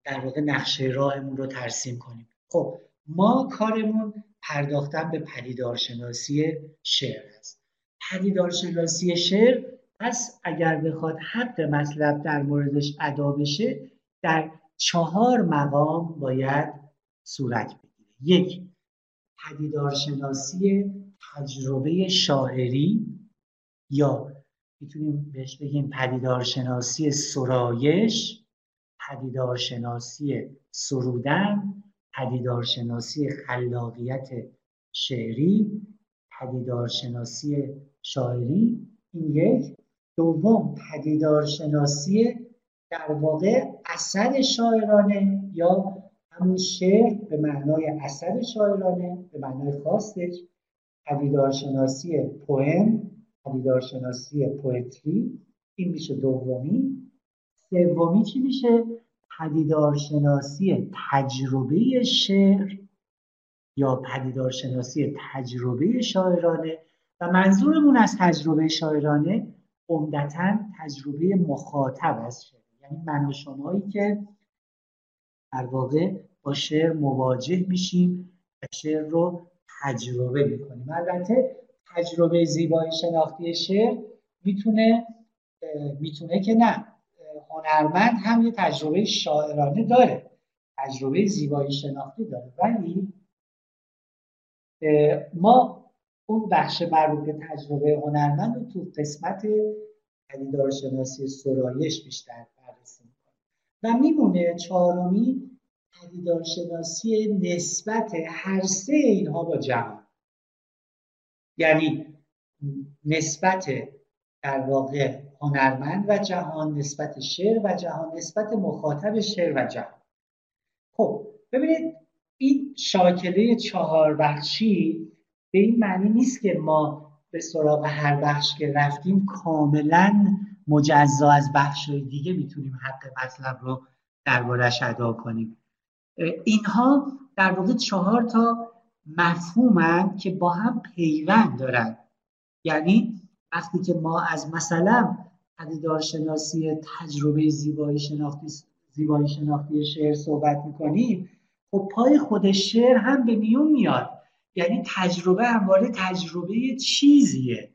در واقع نقشه راهمون رو ترسیم کنیم. خب ما کارمون پرداختن به پدیدارشناسی شعر است. پدیدارشناسی شعر پس اگر بخواد حق مطلب در موردش ادا بشه در چهار مقام باید صورت بگیره. یک پدیدارشناسی تجربه شاعری یا می‌تونیم بهش بگیم پدیدارشناسی سرایش پدیدارشناسی سرودن پدیدارشناسی خلاقیت شعری پدیدارشناسی شاعری. این یک. دوم پدیدارشناسی در واقع اثر شاعرانه یا همون شعر به معنای اثر شاعرانه به معنای خاصش پدیدارشناسی پوئم پدیدارشناسی پوئتری این میشه دومی. سومی چی میشه؟ پدیدارشناسی تجربه شعر یا پدیدارشناسی تجربه شاعرانه. و منظورمون از تجربه شاعرانه عمدتا تجربه مخاطب است یعنی من و شمایی که در واقع با شعر مواجه میشیم و شعر رو تجربه می‌کنیم. البته تجربه زیبایی شناختی شعر می‌تونه می‌تونه که نه. هنرمند هم یه تجربه شاعرانه داره تجربه زیبایی شناختی داره. ولی ما اون بخش مربوط به تجربه هنرمند رو تو قسمت پدیدارشناسی سرایش بیشتر و میمونه چهارمی پدیدارشناسی نسبت هر سه اینها با جهان یعنی نسبت در واقع هنرمند و جهان نسبت شعر و جهان نسبت مخاطب شعر و جهان. خب ببینید این شاکله چهار بخشی به این معنی نیست که ما به سراغ هر بخش که رفتیم کاملا مجزا از بخش دیگه می‌تونیم حق مطلب رو دربارش ادا کنیم. اینها در واقع چهار تا مفهومن که با هم پیوند دارن. یعنی وقتی که ما از مثلا پدیدارشناسی تجربه زیبایی شناختی زیبایی شناختی شعر صحبت می‌کنیم خب پای خود شعر هم به میون میاد. یعنی تجربه همواره تجربه چیزیه.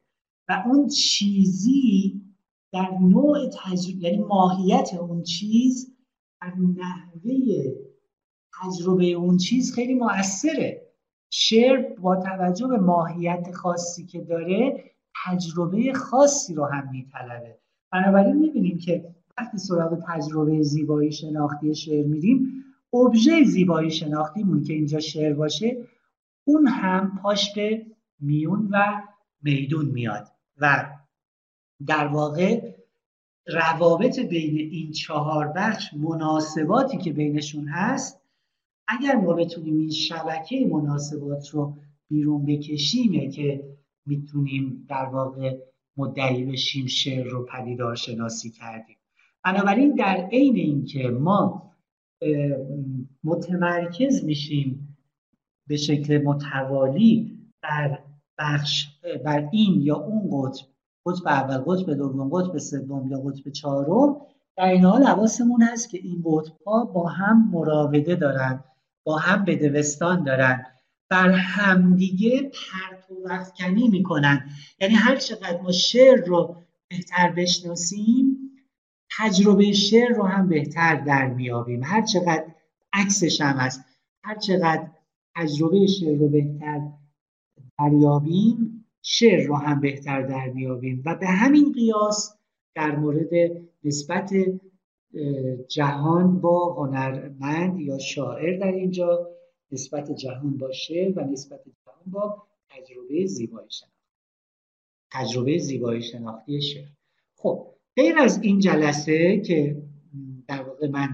و اون چیزی در نوع تجربه یعنی ماهیت اون چیز در نحوه تجربه اون چیز خیلی موثره. شعر با توجه به ماهیت خاصی که داره تجربه خاصی رو هم میطلبه. بنابراین می‌بینیم که وقتی سراغ تجربه زیبایی شناختی شعر میریم ابژه زیبایی شناختیمون که اینجا شعر باشه اون هم پاش به میون و میدون میاد و در واقع روابط بین این چهار بخش مناسباتی که بینشون هست اگر ما بتونیم این شبکه مناسبات رو بیرون بکشیمه که می‌تونیم در واقع مدعی بشیم شعر رو پدیدار شناسی کردیم. بنابراین در عین اینکه ما متمرکز میشیم به شکل متوالی بر بخش بر این یا اون قطب قطب اول قطب دوم قطب سوم یا قطب چهارم در این حال حواسمون هست که این قطب ها با هم مراوده دارن با هم بدوستان دارن. بر همدیگه پرت و وفکنی می‌کنن. یعنی هر چقدر ما شعر رو بهتر بشناسیم تجربه شعر رو هم بهتر در میابیم هر چقدر عکسش هم هست هر چقدر تجربه شعر رو بهتر دریابیم شعر رو هم بهتر در میابیم و به همین قیاس در مورد نسبت جهان با هنرمند یا شاعر در اینجا نسبت جهان با شعر و نسبت جهان با تجربه زیبایی شناختی تجربه زیبایی شناختی شعر. خب غیر از این جلسه که در واقع من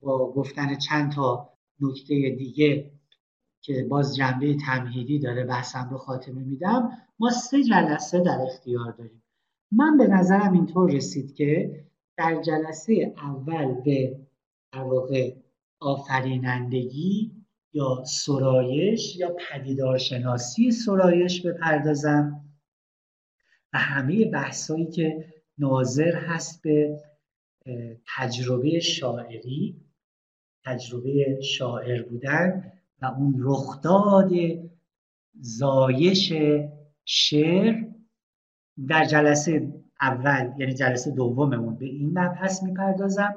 با گفتن چند تا نکته دیگه که باز جنبه تمهیدی داره بحثم رو خاتمه میدم ما سه جلسه در اختیار داریم. من به نظرم اینطور رسید که در جلسه اول به در آفرینندگی یا سرایش یا پدیدارشناسی سرایش بپردازم و همه بحثایی که ناظر هست به تجربه شاعری تجربه شاعر بودن و اون رخداد زایش شعر در جلسه اول یعنی جلسه دوممون به این مبحث می‌پردازم.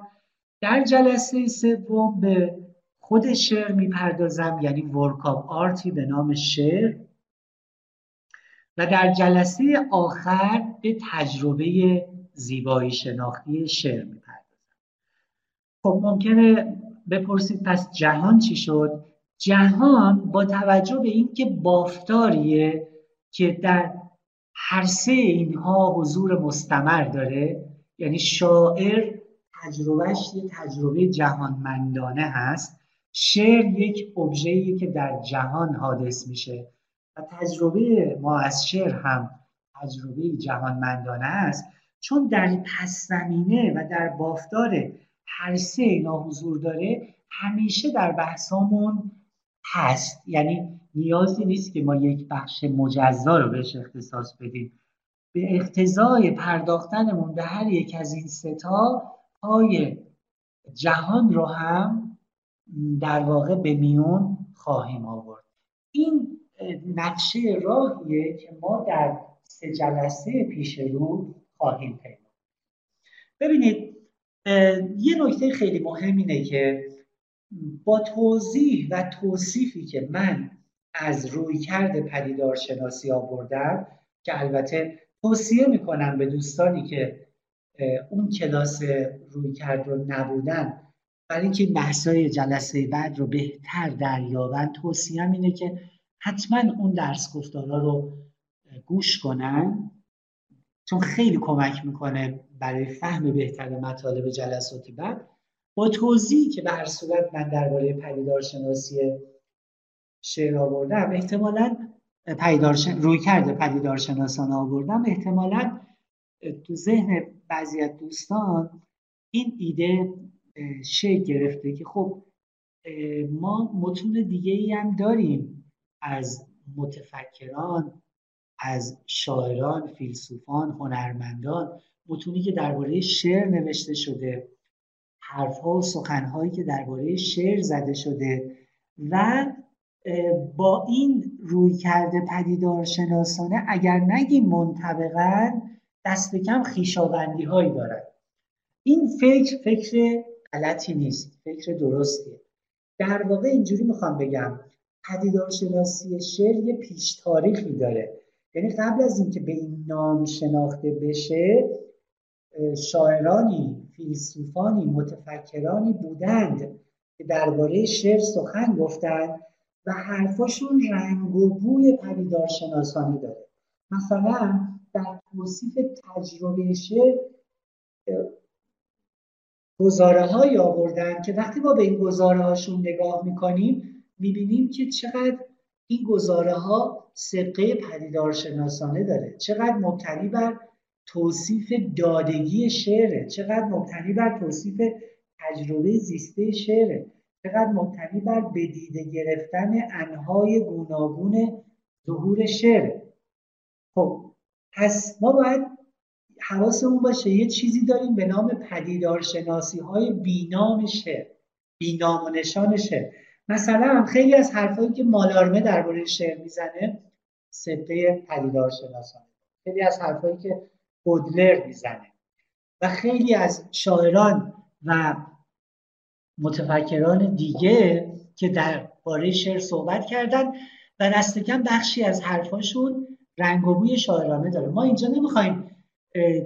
در جلسه سوم به خود شعر می‌پردازم یعنی ورک آف آرتی به نام شعر. و در جلسه آخر به تجربه زیبایی شناختی شعر می‌پردازم. خب ممکنه بپرسید پس جهان چی شد؟ جهان با توجه به اینکه بافتاریه که در هر سه اینها حضور مستمر داره یعنی شاعر تجربهش یه تجربه جهانمندانه هست. شعر یک ابژه‌ایه که در جهان حادث میشه و تجربه ما از شعر هم تجربه جهانمندانه است. چون در پس زمینه و در بافتار هر سه اینا حضور داره همیشه در بحثامون هست. یعنی نیازی نیست که ما یک بخش مجزا رو بهش اختصاص بدیم. به اقتضای پرداختنمون به هر یک از این ستا های جهان رو هم در واقع به میون خواهیم آورد. این نقشه راهیه که ما در سه جلسه پیش رو خواهیم پیدا ببینید یه نکته خیلی مهم اینه که با توضیح و توصیفی که من از رویکرد پدیدار شناسی آوردم که البته توصیه می‌کنم به دوستانی که اون کلاس رویکرد رو نبودن برای اینکه بحثای جلسه بعد رو بهتر دریابن توصیهم اینه که حتما اون درس گفتارا رو گوش کنن چون خیلی کمک می‌کنه برای فهم بهتر مطالب جلساتی بعد. با توضیحی که به هر صورت من درباره پدیدار شناسی شعر آوردم احتمالا پدیدار روی کرده پدیدار شناسان آوردم احتمالا تو ذهن بعضی از دوستان این ایده شکل گرفته که خب ما متون دیگه ای هم داریم از متفکران از شاعران فیلسوفان هنرمندان. متونی که درباره شعر نوشته شده. حرفها و سخنهایی که درباره شعر زده شده و با این روی کرده پدیدار شناسانه اگر نگیم منطبقا دست کم خیشاوندی هایی دارد این فکر فکر غلطی نیست فکر درستیه. در واقع اینجوری می‌خوام بگم پدیدار شناسی شعر یه پیش تاریخی داره. یعنی قبل از اینکه به این نام شناخته بشه شاعرانی فیلسوفانی متفکرانی بودند که درباره شعر سخن گفتند و حرفاشون رنگ و بوی پدیدار شناسانی داره. مثلا در توصیف تجربه شعر گزاره هایی آوردن که وقتی ما به این گزاره هاشون نگاه می‌کنیم می‌بینیم که چقدر این گزاره ها سقه پدیدارشناسانه داره چقدر مبتنی بر توصیف دادگی شعره. چقدر مبتنی بر توصیف تجربه زیسته شعره. چقدر مبتنی بر بدیده گرفتن انهای گوناگون ظهور شعره. خب پس ما باید حواسمون باشه یه چیزی داریم به نام پدیدارشناسی های بینام شعر بینام و نشان شعر. مثلا خیلی از حرفایی که مالارمه درباره شعر می‌زنه سبته پدیدارشناسانه. خیلی از حرفایی که بودلر می‌زنه. و خیلی از شاعران و متفکران دیگه که در باره شعر صحبت کردن و دستکم بخشی از حرفاشون رنگ و بوی شاعرانه داره. ما اینجا نمی‌خوایم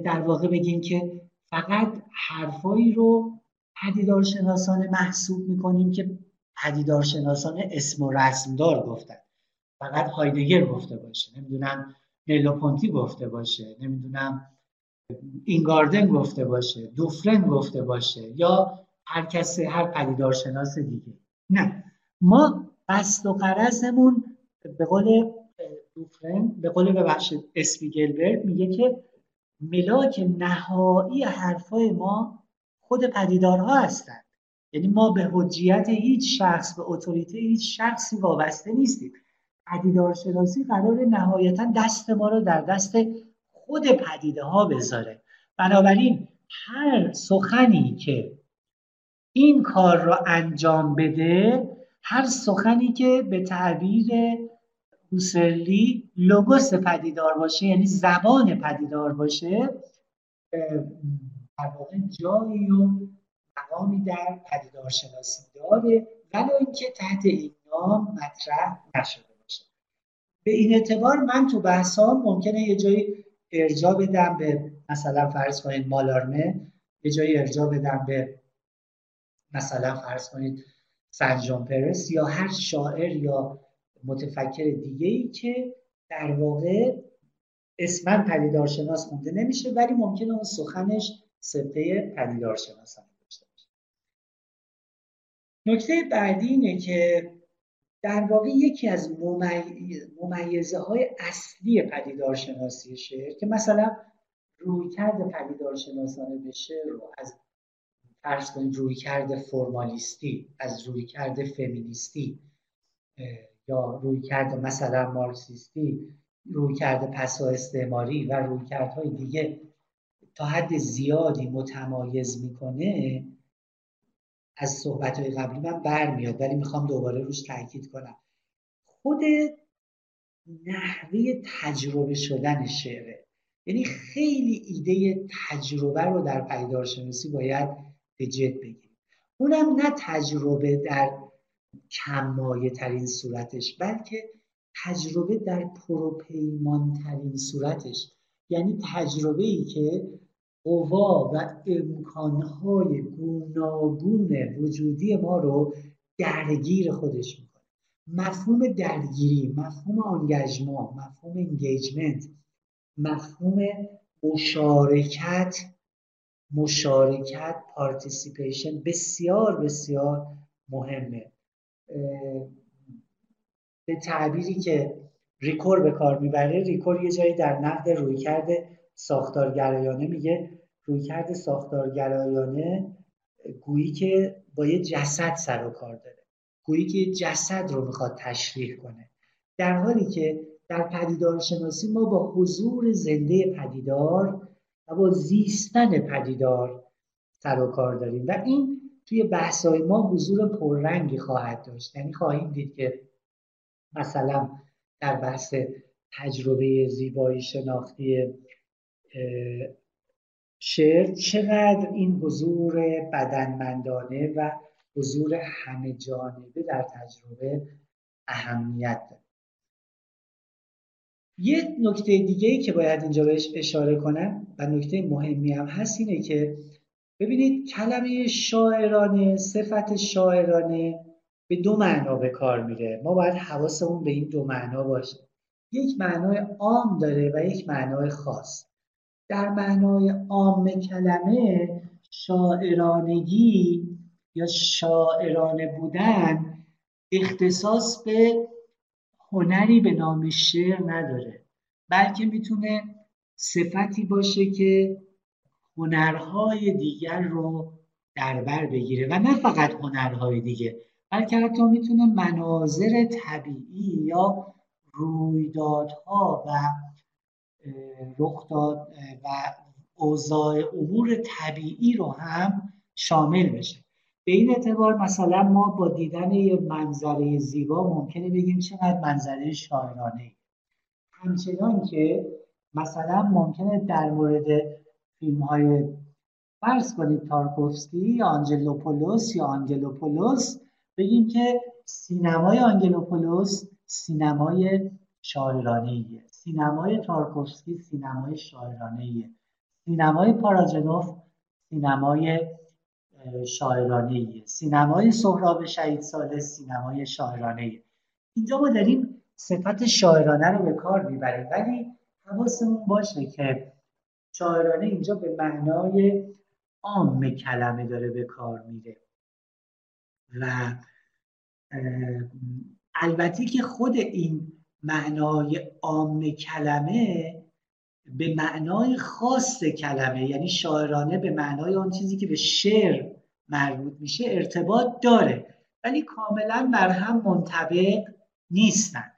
در واقع بگیم که فقط حرفایی رو پدیدارشناسانه محسوب می‌کنیم که پدیدارشناسان اسم و رسمدار گفتن. فقط هایدگر گفته باشه. نمی‌دونم نیلوپونتی گفته باشه نمی‌دونم اینگاردن گفته باشه دوفرن گفته باشه یا هر کسی هر پدیدارشناس دیگه. نه. ما قصد و قرضمون به قول دوفرن به قول ببخشید اسپیگلبرگ میگه که ملاک نهایی حرفای ما خود پدیدارها هستند. یعنی ما به حجیت هیچ شخص به اتوریته هیچ شخصی وابسته نیستیم. پدیدارشناسی قرار نهایتا دست ما رو در دست خود پدیده ها بذاره. بنابراین هر سخنی که این کار را انجام بده هر سخنی که به تعبیر هوسرلی لوگوس پدیدار باشه یعنی زبان پدیدار باشه در واقع جایی و مقامی در پدیدار شناسی داره ولو اینکه تحت این نام مطرح نشده. به این اعتبار من تو بحثام ممکنه یه جایی ارجا بدم به مثلا فرض کنید مالارمه یه جایی ارجا بدم به مثلا فرض کنید سنجان پرس یا هر شاعر یا متفکر دیگه ای که در واقع اسمن پدیدارشناس مونده نمیشه ولی ممکنه اون سخنش سپه پدیدارشناسانه داشته باشه. نکته بعدی اینه که در واقع یکی از ممیزه های اصلی پدیدارشناسی شعر که مثلا رویکرد پدیدارشناسانه به شعر رو از فرض کنید رویکرد فرمالیستی از رویکرد فمینیستی یا رویکرد مثلا مارکسیستی رویکرد پسا استعماری و رویکردهای دیگه تا حد زیادی متمایز می‌کنه از صحبت های قبلی من برمیاد ولی می‌خوام دوباره روش تاکید کنم. خود نحوه تجربه شدن شعره یعنی خیلی ایده تجربه رو در پیدارشناسی باید به جد بگیریم. اونم نه تجربه در کمایه ترین صورتش بلکه تجربه در پروپیمان ترین صورتش. یعنی تجربه ای که قوا و امکانهای گوناگون وجودی ما رو درگیر خودش می‌کنه. مفهوم درگیری مفهوم engagement مفهوم engagement مفهوم مشارکت مشارکت participation بسیار بسیار مهمه. به تعبیری که ریکور به کار می‌بره ریکور یه جایی در نقد رویکرد ساختارگرایانه میگه رویکرد ساختارگرایانه گویی که با یه جسد سر و کار داره. گویی که جسد رو می‌خواد تشریح کنه. در حالی که در پدیدار شناسی ما با حضور زنده پدیدار و با زیستن پدیدار سر و کار داریم و این توی بحثای ما حضور پررنگی خواهد داشت. یعنی خواهیم دید که مثلا در بحث تجربه زیبایی شناختی شعر چقدر این حضور بدنمندانه و حضور همه جانبه در تجربه اهمیت داره. یه نکته دیگه ای که باید اینجا بهش اشاره کنم و نکته مهمی هم هست اینه که ببینید کلمه شاعرانه صفت شاعرانه به دو معنا به کار میره. ما باید حواسمون به این دو معنا باشه. یک معنای عام داره و یک معنای خاص. در معنای عام کلمه شاعرانگی یا شاعرانه بودن اختصاص به هنری به نام شعر نداره بلکه می‌تونه صفتی باشه که هنرهای دیگر رو در بر بگیره. و نه فقط هنرهای دیگه بلکه حتی می‌تونه مناظر طبیعی یا رویدادها و رخداد و اوضاع امور طبیعی رو هم شامل بشه. به این اعتبار مثلا ما با دیدن یه منظره زیبا ممکنه بگیم چقدر منظره شاعرانه. همچنان که مثلا ممکنه در مورد فیلم های فرض کنید تارکوفسکی یا آنجلوپولوس یا آنگلوپولوس بگیم که سینمای آنگلوپولوس سینمای شاعرانه سینمای تارکوفسکی سینمای شاعرانه سینمای پاراجنوف سینمای شاعرانه سینمای سهراب شهید ثالث سینمای شاعرانه اینجا ما داریم صفت شاعرانه رو به کار می‌بریم. ولی حواسمون باشه که شاعرانه اینجا به معنای عام کلمه داره به کار میره. و البته که خود این معنای عام کلمه به معنای خاص کلمه یعنی شاعرانه به معنای آن چیزی که به شعر مربوط میشه ارتباط داره. ولی کاملا بر هم منطبق نیستن.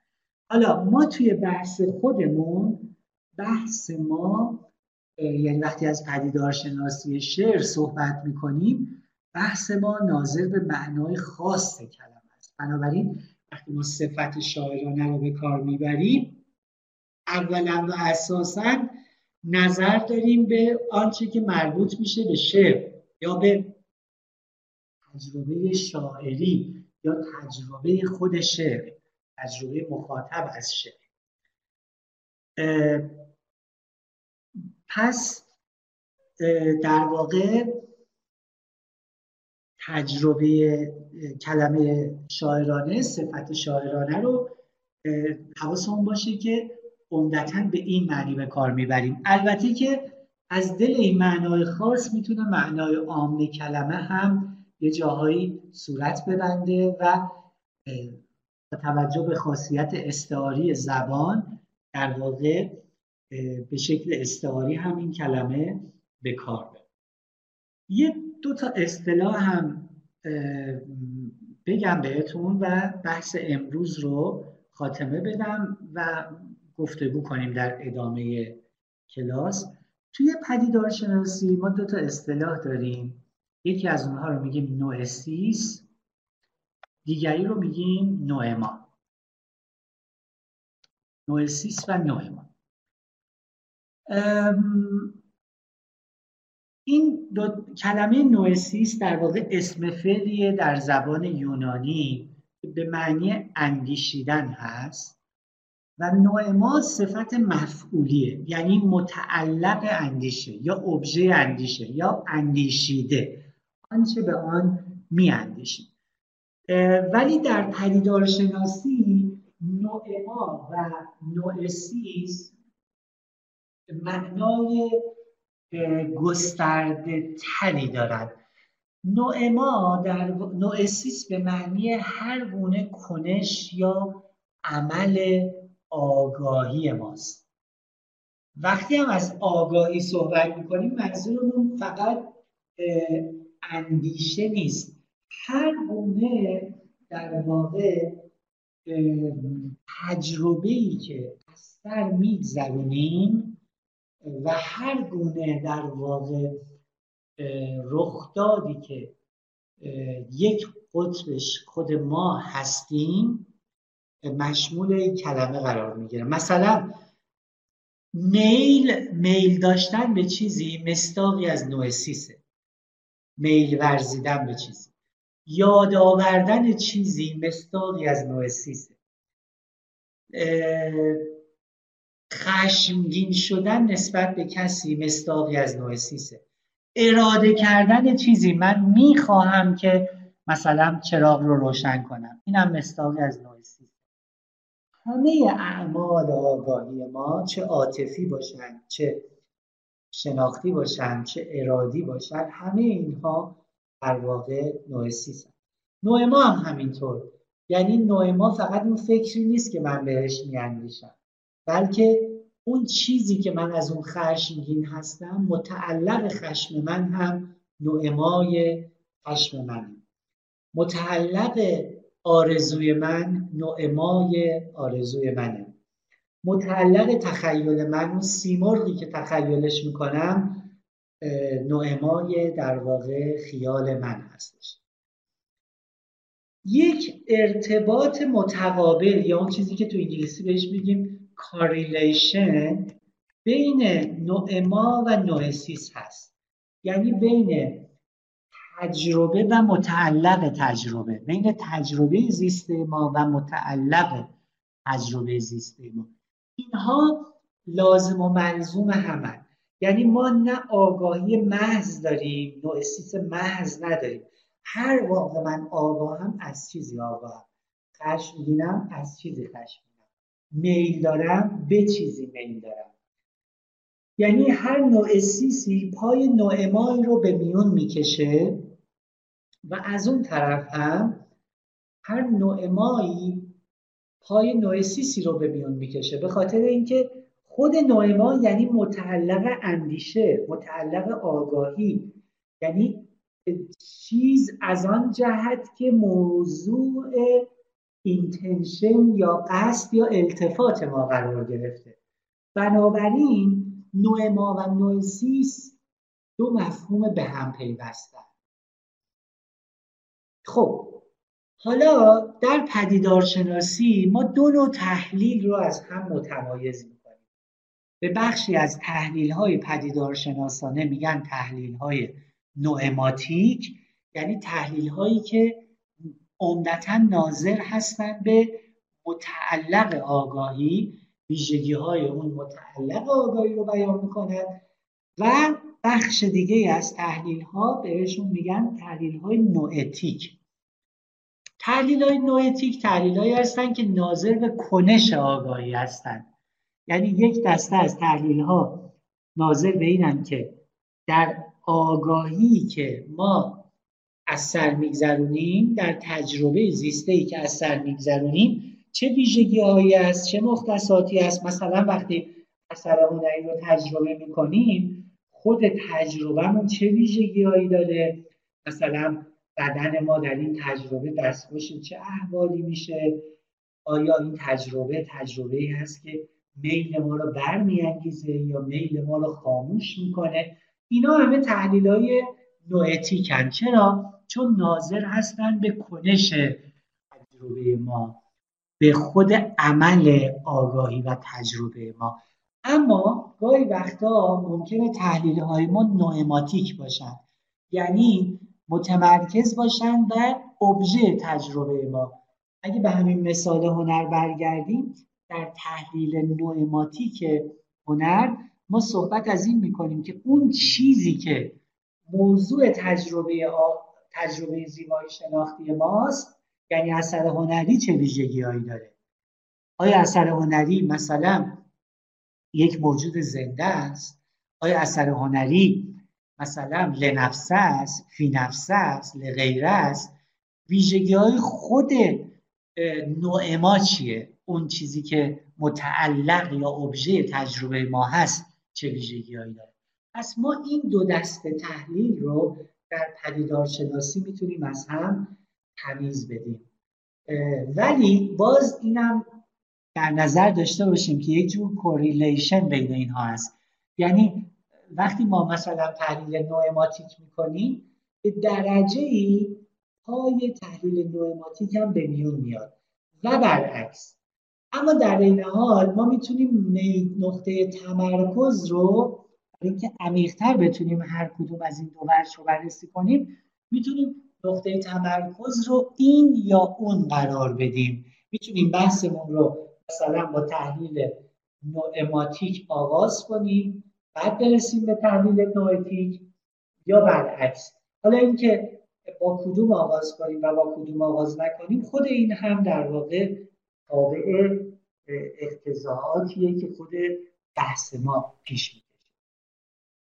حالا ما توی بحث خودمون بحث ما یعنی وقتی از پدیدارشناسی شعر صحبت می‌کنیم بحث ما ناظر به معنای خاص کلمه است. بنابراین وقتی ما صفت شاعرانه رو به کار می‌بریم اولا و اساسا نظر داریم به آنچه که مربوط میشه به شعر یا به تجربه شاعری یا تجربه خود شعر تجربه مخاطب از شعر. پس در واقع تجربه کلمه شاعرانه صفت شاعرانه رو حواسمون باشه که عمدتا به این معنی به کار می‌بریم. البته که از دل این معنای خاص می‌تونه معنای عام کلمه هم یه جاهایی صورت ببنده و با توجه به خاصیت استعاری زبان در واقع به شکل استعاری هم این کلمه به کار بره. یه دو تا اصطلاح هم بگم بهتون و بحث امروز رو خاتمه بدم و گفتگو کنیم در ادامه کلاس. توی پدیدارشناسی ما دو تا اصطلاح داریم. یکی از اونها رو میگیم نوئسیس دیگری رو میگیم نوئما نوئسیس و نوئما این دو کلمه نوئسیس در واقع اسم فعلیه در زبان یونانی به معنی اندیشیدن هست و نوع صفت مفعولیه یعنی متعلق اندیشه یا ابژه اندیشه یا اندیشیده. آنچه به آن می اندیشید ولی در پدیدارشناسی نوع و نوع سیس معنای گسترده تری دارد. نوع ما در نوع سیس به معنی هر گونه کنش یا عمل آگاهی ماست. وقتی هم از آگاهی صحبت می‌کنیم منظورمون فقط اندیشه نیست. هر گونه در واقع تجربه ای که از سر میگذرونیم و هر گونه در واقع رخدادی که یک قطبش خود ما هستیم مشمول کلمه قرار می‌گیره. مثلا میل میل داشتن به چیزی مستاقی از نوعسیسه میل ورزیدن به چیزی. یاد آوردن چیزی مستاقی از نوعسیسه خشمگین شدن نسبت به کسی مستاقی از نوعسیسه اراده کردن چیزی من می‌خواهم که مثلا چراغ رو روشن کنم. اینم مستاقی از نوعسیسه همه اعمال آگاهی ما چه عاطفی باشند چه شناختی باشن چه ارادی باشن همه اینها در واقع نوع سیس نوع ما هم همینطور. یعنی نوع ما فقط اون فکری نیست که من بهش میاندیشم. بلکه اون چیزی که من از اون خشمگین هستم متعلق خشم من هم نوع مای خشم منه. متعلق آرزوی من نوع مای آرزوی منه. متعلق تخیل من اون سیمرغی که تخیلش می‌کنم نوعمای در واقع خیال من هستش. یک ارتباط متقابل یا اون چیزی که تو انگلیسی بهش میگیم correlation بین نوئما و نوئسیس هست. یعنی بین تجربه و متعلق تجربه. بین تجربه زیست ما و متعلق تجربه زیست ما. اینها لازم و ملزوم همن. یعنی ما نه آگاهی محض داریم نوئسیس محض نداریم. هر واقع من آگاهم از چیزی آگاهم. خشمگینم از چیزی خشمگینم میل دارم به چیزی میل دارم. یعنی هر نوع سیسی پای نوع رو به میون می‌کشه و از اون طرف هم هر نوع مایی پای نوع سیسی رو به میون می‌کشه. به خاطر اینکه خود نوع ما یعنی متعلق اندیشه متعلق آگاهی. یعنی چیز از آن جهت که موضوع اینتنشن یا قصد یا التفات ما قرار گرفته. بنابراین نوع ما و نوع سیس دو مفهوم به هم پیوستن. خب حالا در پدیدارشناسی ما دو نوع تحلیل رو از هم متمایز می‌کنیم. به بخشی از تحلیل های پدیدارشناسانه میگن تحلیل های نوعماتیک یعنی تحلیل هایی که عمدتا ناظر هستند به متعلق آگاهی ویژگی های اون متعلق آگاهی رو بیان می‌کنند و بخش دیگه از تحلیل ها بهشون میگن تحلیل های نوعتیک تحلیل های نوعتیک تحلیل هایی هستن که ناظر به کنش آگاهی هستند. یعنی یک دسته از تحلیل ها ناظر به اینن که در آگاهی که ما از سر میگذرونیم در تجربه زیسته ای که از سر میگذرونیم چه ویژگی هایی است چه مختصاتی است؟ مثلا وقتی اثر هنری رو تجربه می‌کنیم خود تجربهمون چه ویژگی هایی داره؟ مثلا بدن ما در این تجربه دستخوش چه احوالی میشه؟ آیا این تجربه تجربه ای هست که میل ما رو برمیانگیزه یا میل ما رو خاموش می‌کنه؟ اینا همه تحلیل های نوعتیکن چرا؟ چون ناظر هستن به کنش تجربه ما به خود عمل آگاهی و تجربه ما اما گاهی وقتا ممکنه تحلیل های ما نوعماتیک باشن یعنی متمرکز باشن بر ابژه تجربه ما اگه به همین مثال هنر برگردیم در تحلیل نوعماتیک هنر ما صحبت از این می‌کنیم که اون چیزی که موضوع تجربه. تجربه زیبایی شناختی ماست. یعنی اثر هنری چه ویژگی هایی داره؟ آیا اثر هنری مثلا یک موجود زنده است؟ آیا اثر هنری مثلا لنفسه است فی نفسه است لغیره است؟ ویژگی های خود نوئما چیه؟ اون چیزی که متعلق یا ابژه تجربه ما هست چه ویژگی هایی داره؟ پس ما این دو دسته تحلیل رو در پدیدارشناسی می‌تونیم از هم تمیز بدیم. ولی باز اینم در نظر داشته باشیم که یک جور correlation بین اینها هست. یعنی وقتی ما مثلا تحلیل نوعماتیک می‌کنیم به درجه ای پای تحلیل نوعماتیک هم به میون میاد و برعکس. اما در این حال ما می‌تونیم نقطه تمرکز رو اینکه عمیقتر بتونیم هر کدوم از این دو ورش رو بررسی کنیم می‌تونیم نقطه تمرکز رو این یا اون قرار بدیم. می‌تونیم بحثمون رو مثلا با تحلیل نوعماتیک آغاز کنیم بعد برسیم به تحلیل نوعتیک یا برعکس. حالا اینکه با کدوم آغاز کنیم و با کدوم آغاز نکنیم خود این هم در واقع تابع اقتضاعاتیه که خود بحث ما پیش میده